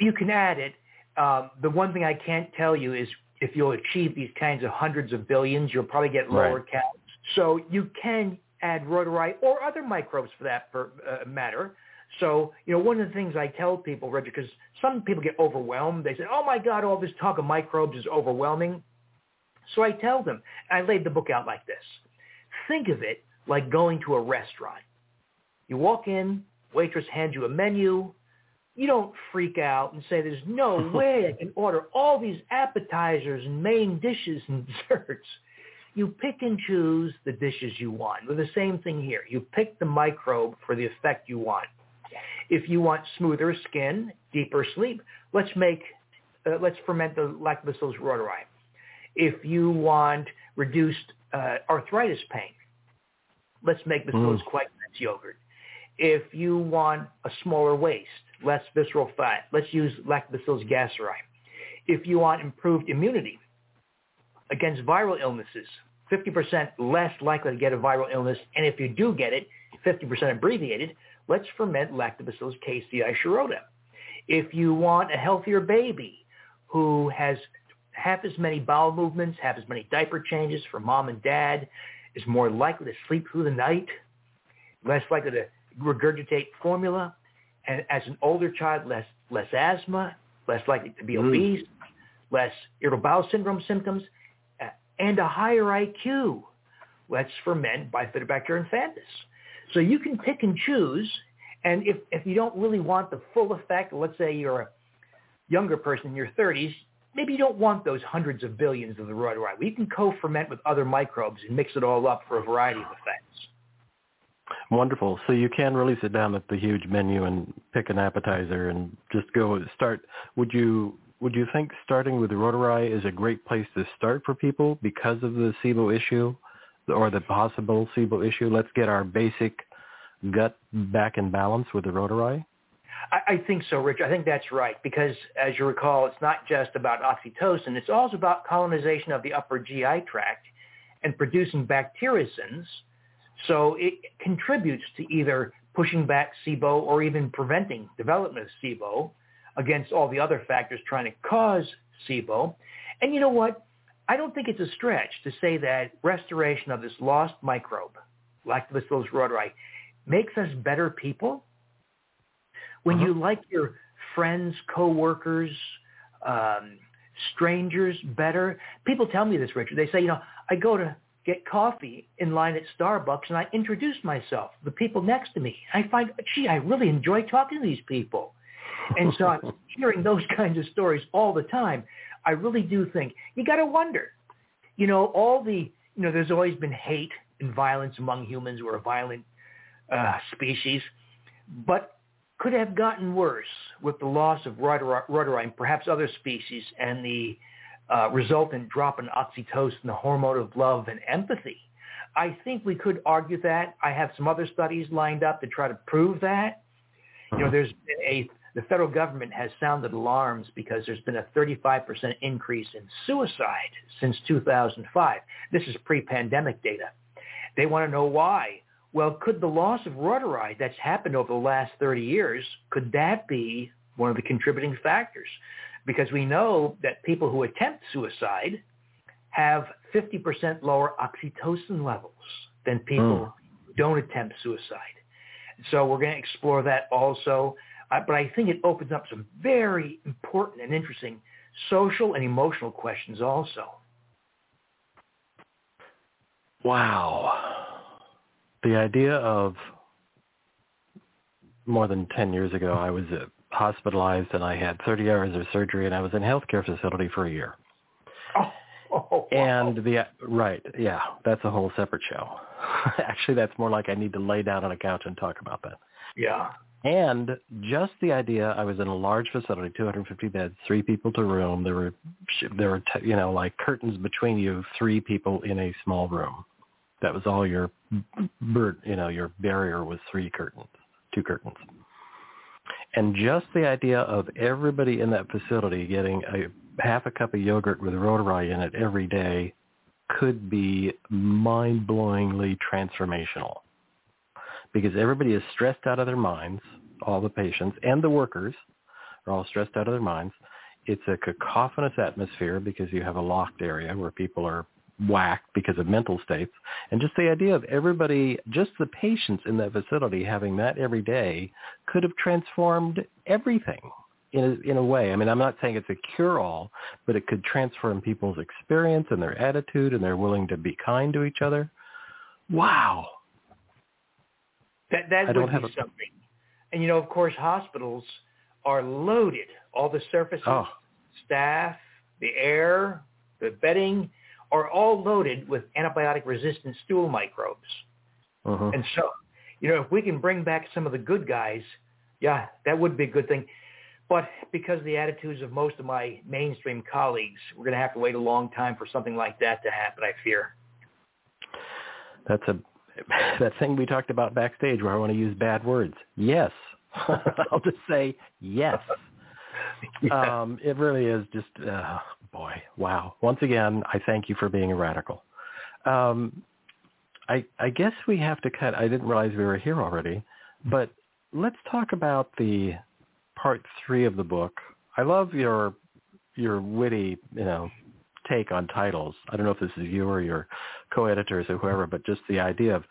You can add it. Um, the one thing I can't tell you is if you'll achieve these kinds of hundreds of billions, you'll probably get lower right. counts. So you can add Reuteri or other microbes for that for, uh, matter so, you know, one of the things I tell people, Reggie, because some people get overwhelmed. They say, oh, my God, all this talk of microbes is overwhelming. So I tell them, I laid the book out like this. Think of it like going to a restaurant. You walk in, waitress hands you a menu. You don't freak out and say, there's no way I can order all these appetizers and main dishes and desserts. You pick and choose the dishes you want. With the same thing here. You pick the microbe for the effect you want. If you want smoother skin, deeper sleep, let's make, uh, let's ferment the lactobacillus reuteri. If you want reduced uh, arthritis pain, let's make bacillus mm. coagulans yogurt. If you want a smaller waist, less visceral fat, let's use lactobacillus gasseri. If you want improved immunity against viral illnesses, 50% less likely to get a viral illness, and if you do get it, 50% abbreviated, let's ferment Lactobacillus casei shirota. If you want a healthier baby who has half as many bowel movements, half as many diaper changes for mom and dad, is more likely to sleep through the night, less likely to regurgitate formula, and as an older child, less less asthma, less likely to be mm. obese, less irritable bowel syndrome symptoms, and a higher IQ. Let's ferment Bifidobacterium infantis. So you can pick and choose. And if, if you don't really want the full effect, let's say you're a younger person in your 30s, maybe you don't want those hundreds of billions of the. Well, you can co-ferment with other microbes and mix it all up for a variety of effects. Wonderful. So you can really sit down at the huge menu and pick an appetizer and just go start. Would you would you think starting with the Reuteri is a great place to start for people because of the SIBO issue? Or the possible SIBO issue? Let's get our basic gut back in balance with the Reuteri? I, I think so, Rich. I think that's right because, as you recall, it's not just about oxytocin. It's also about colonization of the upper GI tract and producing bacteriocins. So it contributes to either pushing back SIBO or even preventing development of SIBO against all the other factors trying to cause SIBO. And you know what? I don't think it's a stretch to say that restoration of this lost microbe, Lactobacillus reuteri, makes us better people. When uh-huh. you like your friends, coworkers, um, strangers better, people tell me this, Richard. They say, you know, I go to get coffee in line at Starbucks and I introduce myself to the people next to me. I find, gee, I really enjoy talking to these people. And so I'm hearing those kinds of stories all the time. I really do think you got to wonder, you know, all the, you know, there's always been hate and violence among humans. We're a violent uh, species, but could have gotten worse with the loss of reuteri and perhaps other species and the uh, resultant drop in oxytocin, the hormone of love and empathy. I think we could argue that. I have some other studies lined up to try to prove that. You know, uh-huh. there's a the federal government has sounded alarms because there's been a 35% increase in suicide since 2005. This is pre-pandemic data. They want to know why. Well, could the loss of reuteri that's happened over the last 30 years, could that be one of the contributing factors? Because we know that people who attempt suicide have 50% lower oxytocin levels than people mm. who don't attempt suicide. So we're going to explore that also. Uh, but I think it opens up some very important and interesting social and emotional questions also. Wow. The idea of more than 10 years ago, I was hospitalized and I had 30 hours of surgery and I was in a healthcare facility for a year. Oh, oh, wow. And the, right, yeah, that's a whole separate show. Actually, that's more like I need to lay down on a couch and talk about that. Yeah. And just the idea, I was in a large facility, 250 beds, three people to room. There were, there were, you know, like curtains between you, three people in a small room. That was all your you know, your barrier was three curtains, two curtains. And just the idea of everybody in that facility getting a half a cup of yogurt with reuteri in it every day could be mind-blowingly transformational because everybody is stressed out of their minds, all the patients and the workers are all stressed out of their minds. It's a cacophonous atmosphere because you have a locked area where people are whacked because of mental states. And just the idea of everybody, just the patients in that facility having that every day could have transformed everything in a, in a way. I mean, I'm not saying it's a cure-all, but it could transform people's experience and their attitude and they're willing to be kind to each other. Wow. That that would be a... something. And you know, of course, hospitals are loaded. All the surfaces, oh. staff, the air, the bedding are all loaded with antibiotic-resistant stool microbes. Uh-huh. And so, you know, if we can bring back some of the good guys, yeah, that would be a good thing. But because of the attitudes of most of my mainstream colleagues, we're going to have to wait a long time for something like that to happen, I fear. That's a that thing we talked about backstage where I want to use bad words. Yes. I'll just say yes. yeah. um, it really is just, uh, boy, wow. Once again, I thank you for being a radical. Um, I, I guess we have to cut. I didn't realize we were here already, but let's talk about the part three of the book. I love your your witty, you know, take on titles. I don't know if this is you or your co-editors or whoever, but just the idea of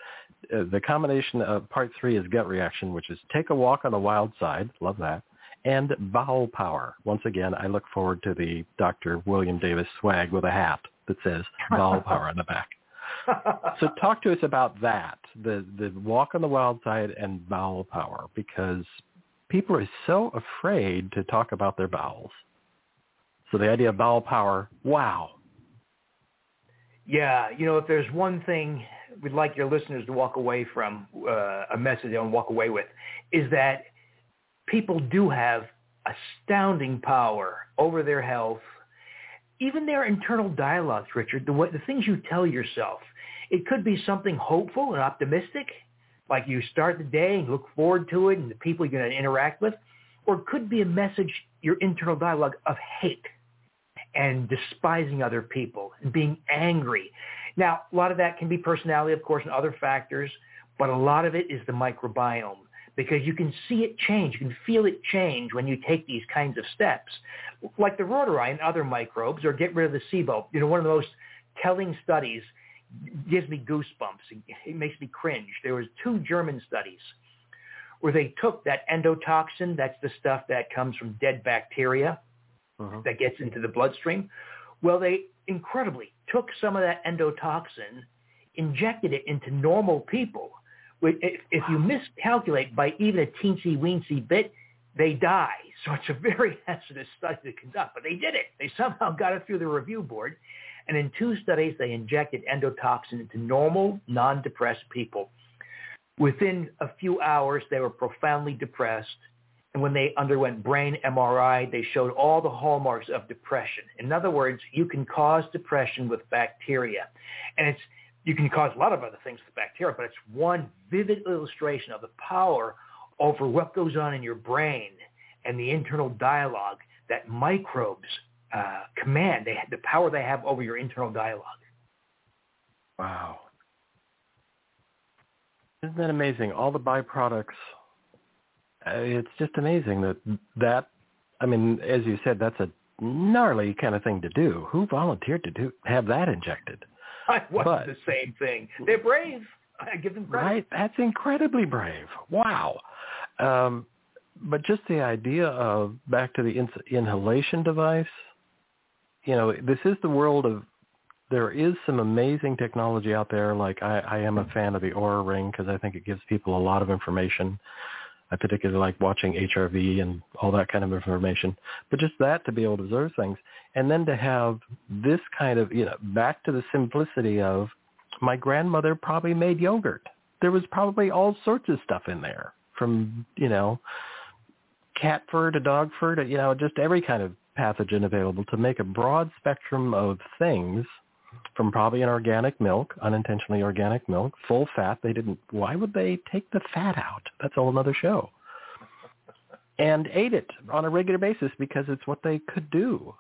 uh, the combination of part three is gut reaction, which is take a walk on the wild side. Love that. And bowel power. Once again, I look forward to the Dr. William Davis swag with a hat that says bowel power on the back. so talk to us about that, the, the walk on the wild side and bowel power, because people are so afraid to talk about their bowels. So the idea of bowel power, wow. Yeah, you know, if there's one thing we'd like your listeners to walk away from, uh, a message they want to walk away with, is that people do have astounding power over their health, even their internal dialogues, Richard, the, the things you tell yourself. It could be something hopeful and optimistic, like you start the day and look forward to it and the people you're going to interact with, or it could be a message, your internal dialogue of hate and despising other people and being angry. Now, a lot of that can be personality, of course, and other factors, but a lot of it is the microbiome because you can see it change. You can feel it change when you take these kinds of steps. Like the Reuteri and other microbes or get rid of the SIBO. You know, one of the most telling studies gives me goosebumps. It makes me cringe. There was two German studies where they took that endotoxin, that's the stuff that comes from dead bacteria uh-huh. that gets into the bloodstream. Well, they incredibly took some of that endotoxin, injected it into normal people. If, if you miscalculate by even a teensy weensy bit, they die. So it's a very hazardous study to conduct, but they did it. They somehow got it through the review board. And in two studies, they injected endotoxin into normal, non-depressed people. Within a few hours, they were profoundly depressed. And when they underwent brain MRI, they showed all the hallmarks of depression. In other words, you can cause depression with bacteria. And it's, you can cause a lot of other things with bacteria, but it's one vivid illustration of the power over what goes on in your brain and the internal dialogue that microbes uh, command, they the power they have over your internal dialogue. Wow. Isn't that amazing? All the byproducts. It's just amazing that that. I mean, as you said, that's a gnarly kind of thing to do. Who volunteered to do have that injected? I was but, the same thing. They're brave. I give them credit. Right, that's incredibly brave. Wow. Um, but just the idea of back to the in- inhalation device. You know, this is the world of there is some amazing technology out there. Like I, I am a fan of the Oura Ring because I think it gives people a lot of information. I particularly like watching HRV and all that kind of information. But just that to be able to observe things, and then to have this kind of you know back to the simplicity of my grandmother probably made yogurt. There was probably all sorts of stuff in there, from you know cat fur to dog fur to you know just every kind of pathogen available to make a broad spectrum of things from probably an organic milk, unintentionally organic milk, full fat. They didn't. Why would they take the fat out? That's all another show. And ate it on a regular basis because it's what they could do.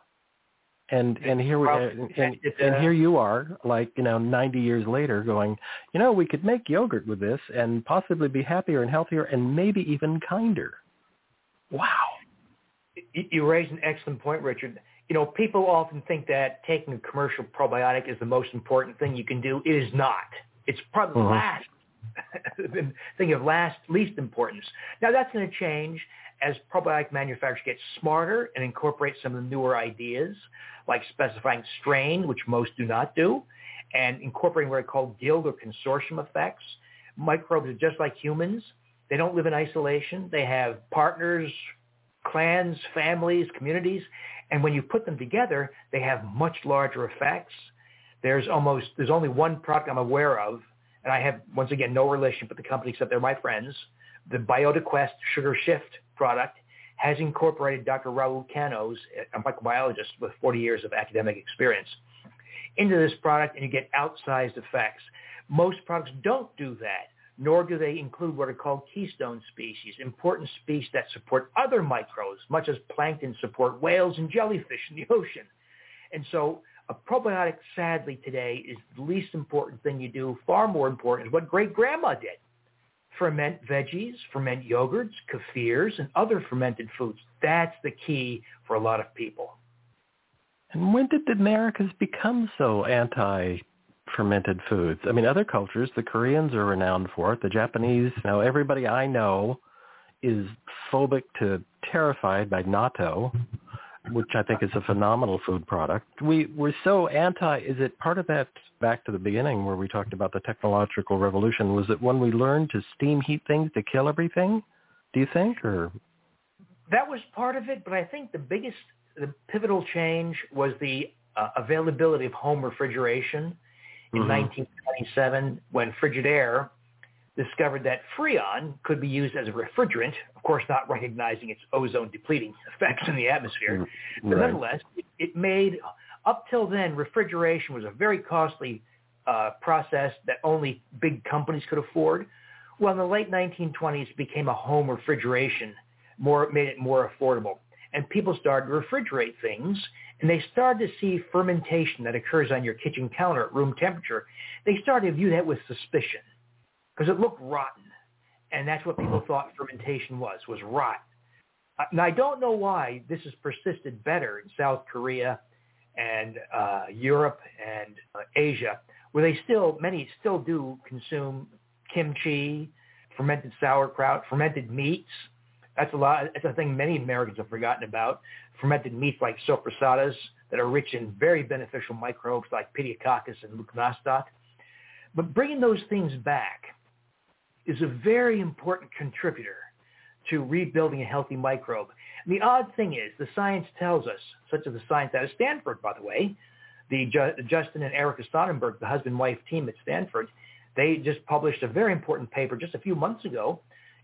And and here we and, and, and here you are, like you know, 90 years later, going, you know, we could make yogurt with this and possibly be happier and healthier and maybe even kinder. Wow. You raise an excellent point, Richard you know, people often think that taking a commercial probiotic is the most important thing you can do. It is not. It's probably uh-huh. last thing of last least importance. Now that's going to change as probiotic manufacturers get smarter and incorporate some of the newer ideas, like specifying strain, which most do not do, and incorporating what are called guild or consortium effects. Microbes are just like humans. They don't live in isolation. They have partners, clans, families, communities, and when you put them together, they have much larger effects. There's almost, there's only one product I'm aware of, and I have, once again, no relationship with the company except they're my friends. The BiotaQuest Sugar Shift product has incorporated Dr. Raul Cano's, a microbiologist with 40 years of academic experience, into this product, and you get outsized effects. Most products don't do that nor do they include what are called keystone species, important species that support other microbes, much as plankton support whales and jellyfish in the ocean. And so a probiotic, sadly, today is the least important thing you do. Far more important is what great-grandma did. Ferment veggies, ferment yogurts, kefirs, and other fermented foods. That's the key for a lot of people. And when did the Americas become so anti fermented foods. I mean, other cultures, the Koreans are renowned for it. The Japanese, now everybody I know is phobic to terrified by natto, which I think is a phenomenal food product. We we're so anti. Is it part of that? Back to the beginning where we talked about the technological revolution. Was it when we learned to steam heat things to kill everything? Do you think, or that was part of it? But I think the biggest, the pivotal change was the uh, availability of home refrigeration in mm-hmm. 1927 when Frigidaire discovered that Freon could be used as a refrigerant, of course not recognizing its ozone depleting effects in the atmosphere. Right. But nonetheless, it, it made, up till then, refrigeration was a very costly uh, process that only big companies could afford. Well, in the late 1920s, it became a home refrigeration, more made it more affordable. And people started to refrigerate things and they started to see fermentation that occurs on your kitchen counter at room temperature, they started to view that with suspicion because it looked rotten. And that's what people thought fermentation was, was rot. Uh, now, I don't know why this has persisted better in South Korea and uh, Europe and uh, Asia, where they still, many still do consume kimchi, fermented sauerkraut, fermented meats. That's a lot. That's a thing many Americans have forgotten about. Fermented meats like soppressatas that are rich in very beneficial microbes like Pediococcus and Leuconostoc. But bringing those things back is a very important contributor to rebuilding a healthy microbe. And the odd thing is, the science tells us, such as the science out of Stanford, by the way, the Justin and Erica Sonnenberg, the husband-wife team at Stanford, they just published a very important paper just a few months ago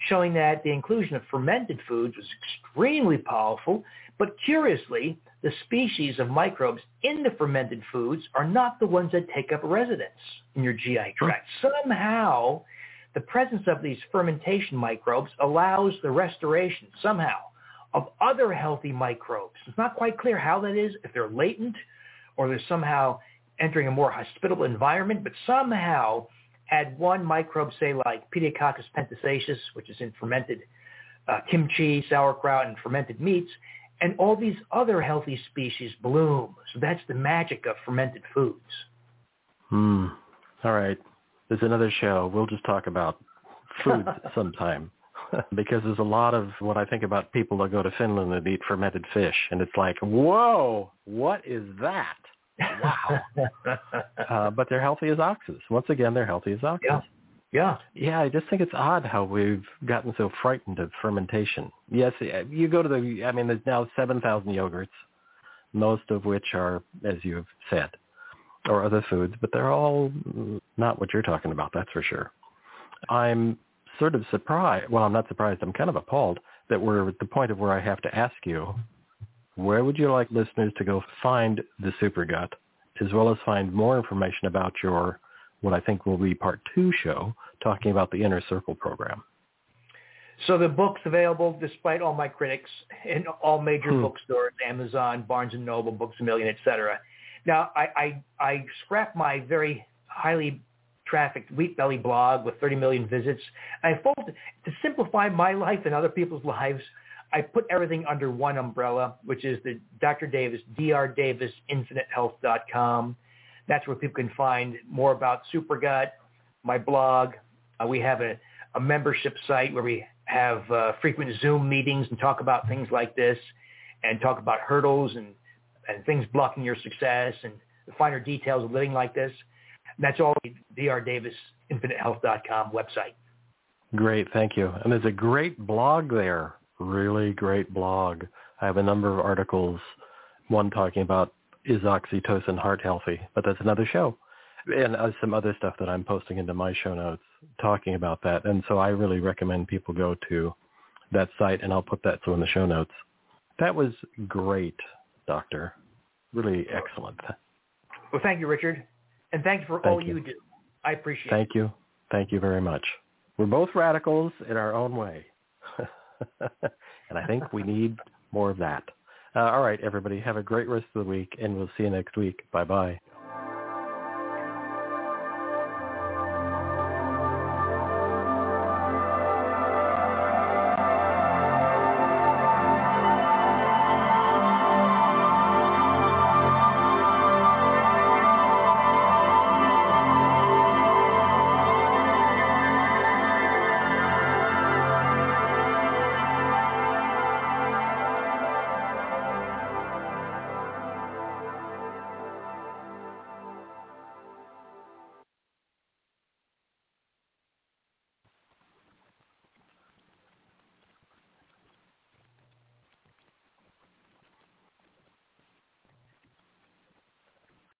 showing that the inclusion of fermented foods was extremely powerful, but curiously, the species of microbes in the fermented foods are not the ones that take up residence in your GI tract. Somehow, the presence of these fermentation microbes allows the restoration somehow of other healthy microbes. It's not quite clear how that is, if they're latent or they're somehow entering a more hospitable environment, but somehow add one microbe, say like Pediococcus pentosaceus, which is in fermented uh, kimchi, sauerkraut, and fermented meats, and all these other healthy species bloom. So that's the magic of fermented foods. Hmm. All right. There's another show. We'll just talk about food sometime. because there's a lot of what I think about people that go to Finland and eat fermented fish, and it's like, whoa, what is that? Wow. uh, but they're healthy as oxes. Once again, they're healthy as oxes. Yeah. Yeah. Yeah, I just think it's odd how we've gotten so frightened of fermentation. Yes, you go to the, I mean, there's now 7,000 yogurts, most of which are, as you've said, or other foods, but they're all not what you're talking about, that's for sure. I'm sort of surprised, well, I'm not surprised, I'm kind of appalled that we're at the point of where I have to ask you where would you like listeners to go find the Super Gut, as well as find more information about your, what I think will be part two show, talking about the Inner Circle program? So the book's available, despite all my critics, in all major hmm. bookstores, Amazon, Barnes & Noble, Books A Million, etc. Now, I, I, I scrapped my very highly trafficked Wheat Belly blog with 30 million visits. I folded, to simplify my life and other people's lives, I put everything under one umbrella, which is the Dr. Davis, drdavisinfinitehealth.com. That's where people can find more about Supergut, my blog. Uh, we have a, a membership site where we have uh, frequent Zoom meetings and talk about things like this and talk about hurdles and, and things blocking your success and the finer details of living like this. And that's all drdavisinfinitehealth.com website. Great, thank you. And there's a great blog there really great blog. I have a number of articles, one talking about is oxytocin heart healthy, but that's another show. And uh, some other stuff that I'm posting into my show notes talking about that. And so I really recommend people go to that site and I'll put that so in the show notes. That was great, Doctor. Really excellent. Well, thank you, Richard. And thank you for thank all you. you do. I appreciate thank it. Thank you. Thank you very much. We're both radicals in our own way. and I think we need more of that. Uh, all right, everybody, have a great rest of the week, and we'll see you next week. Bye-bye.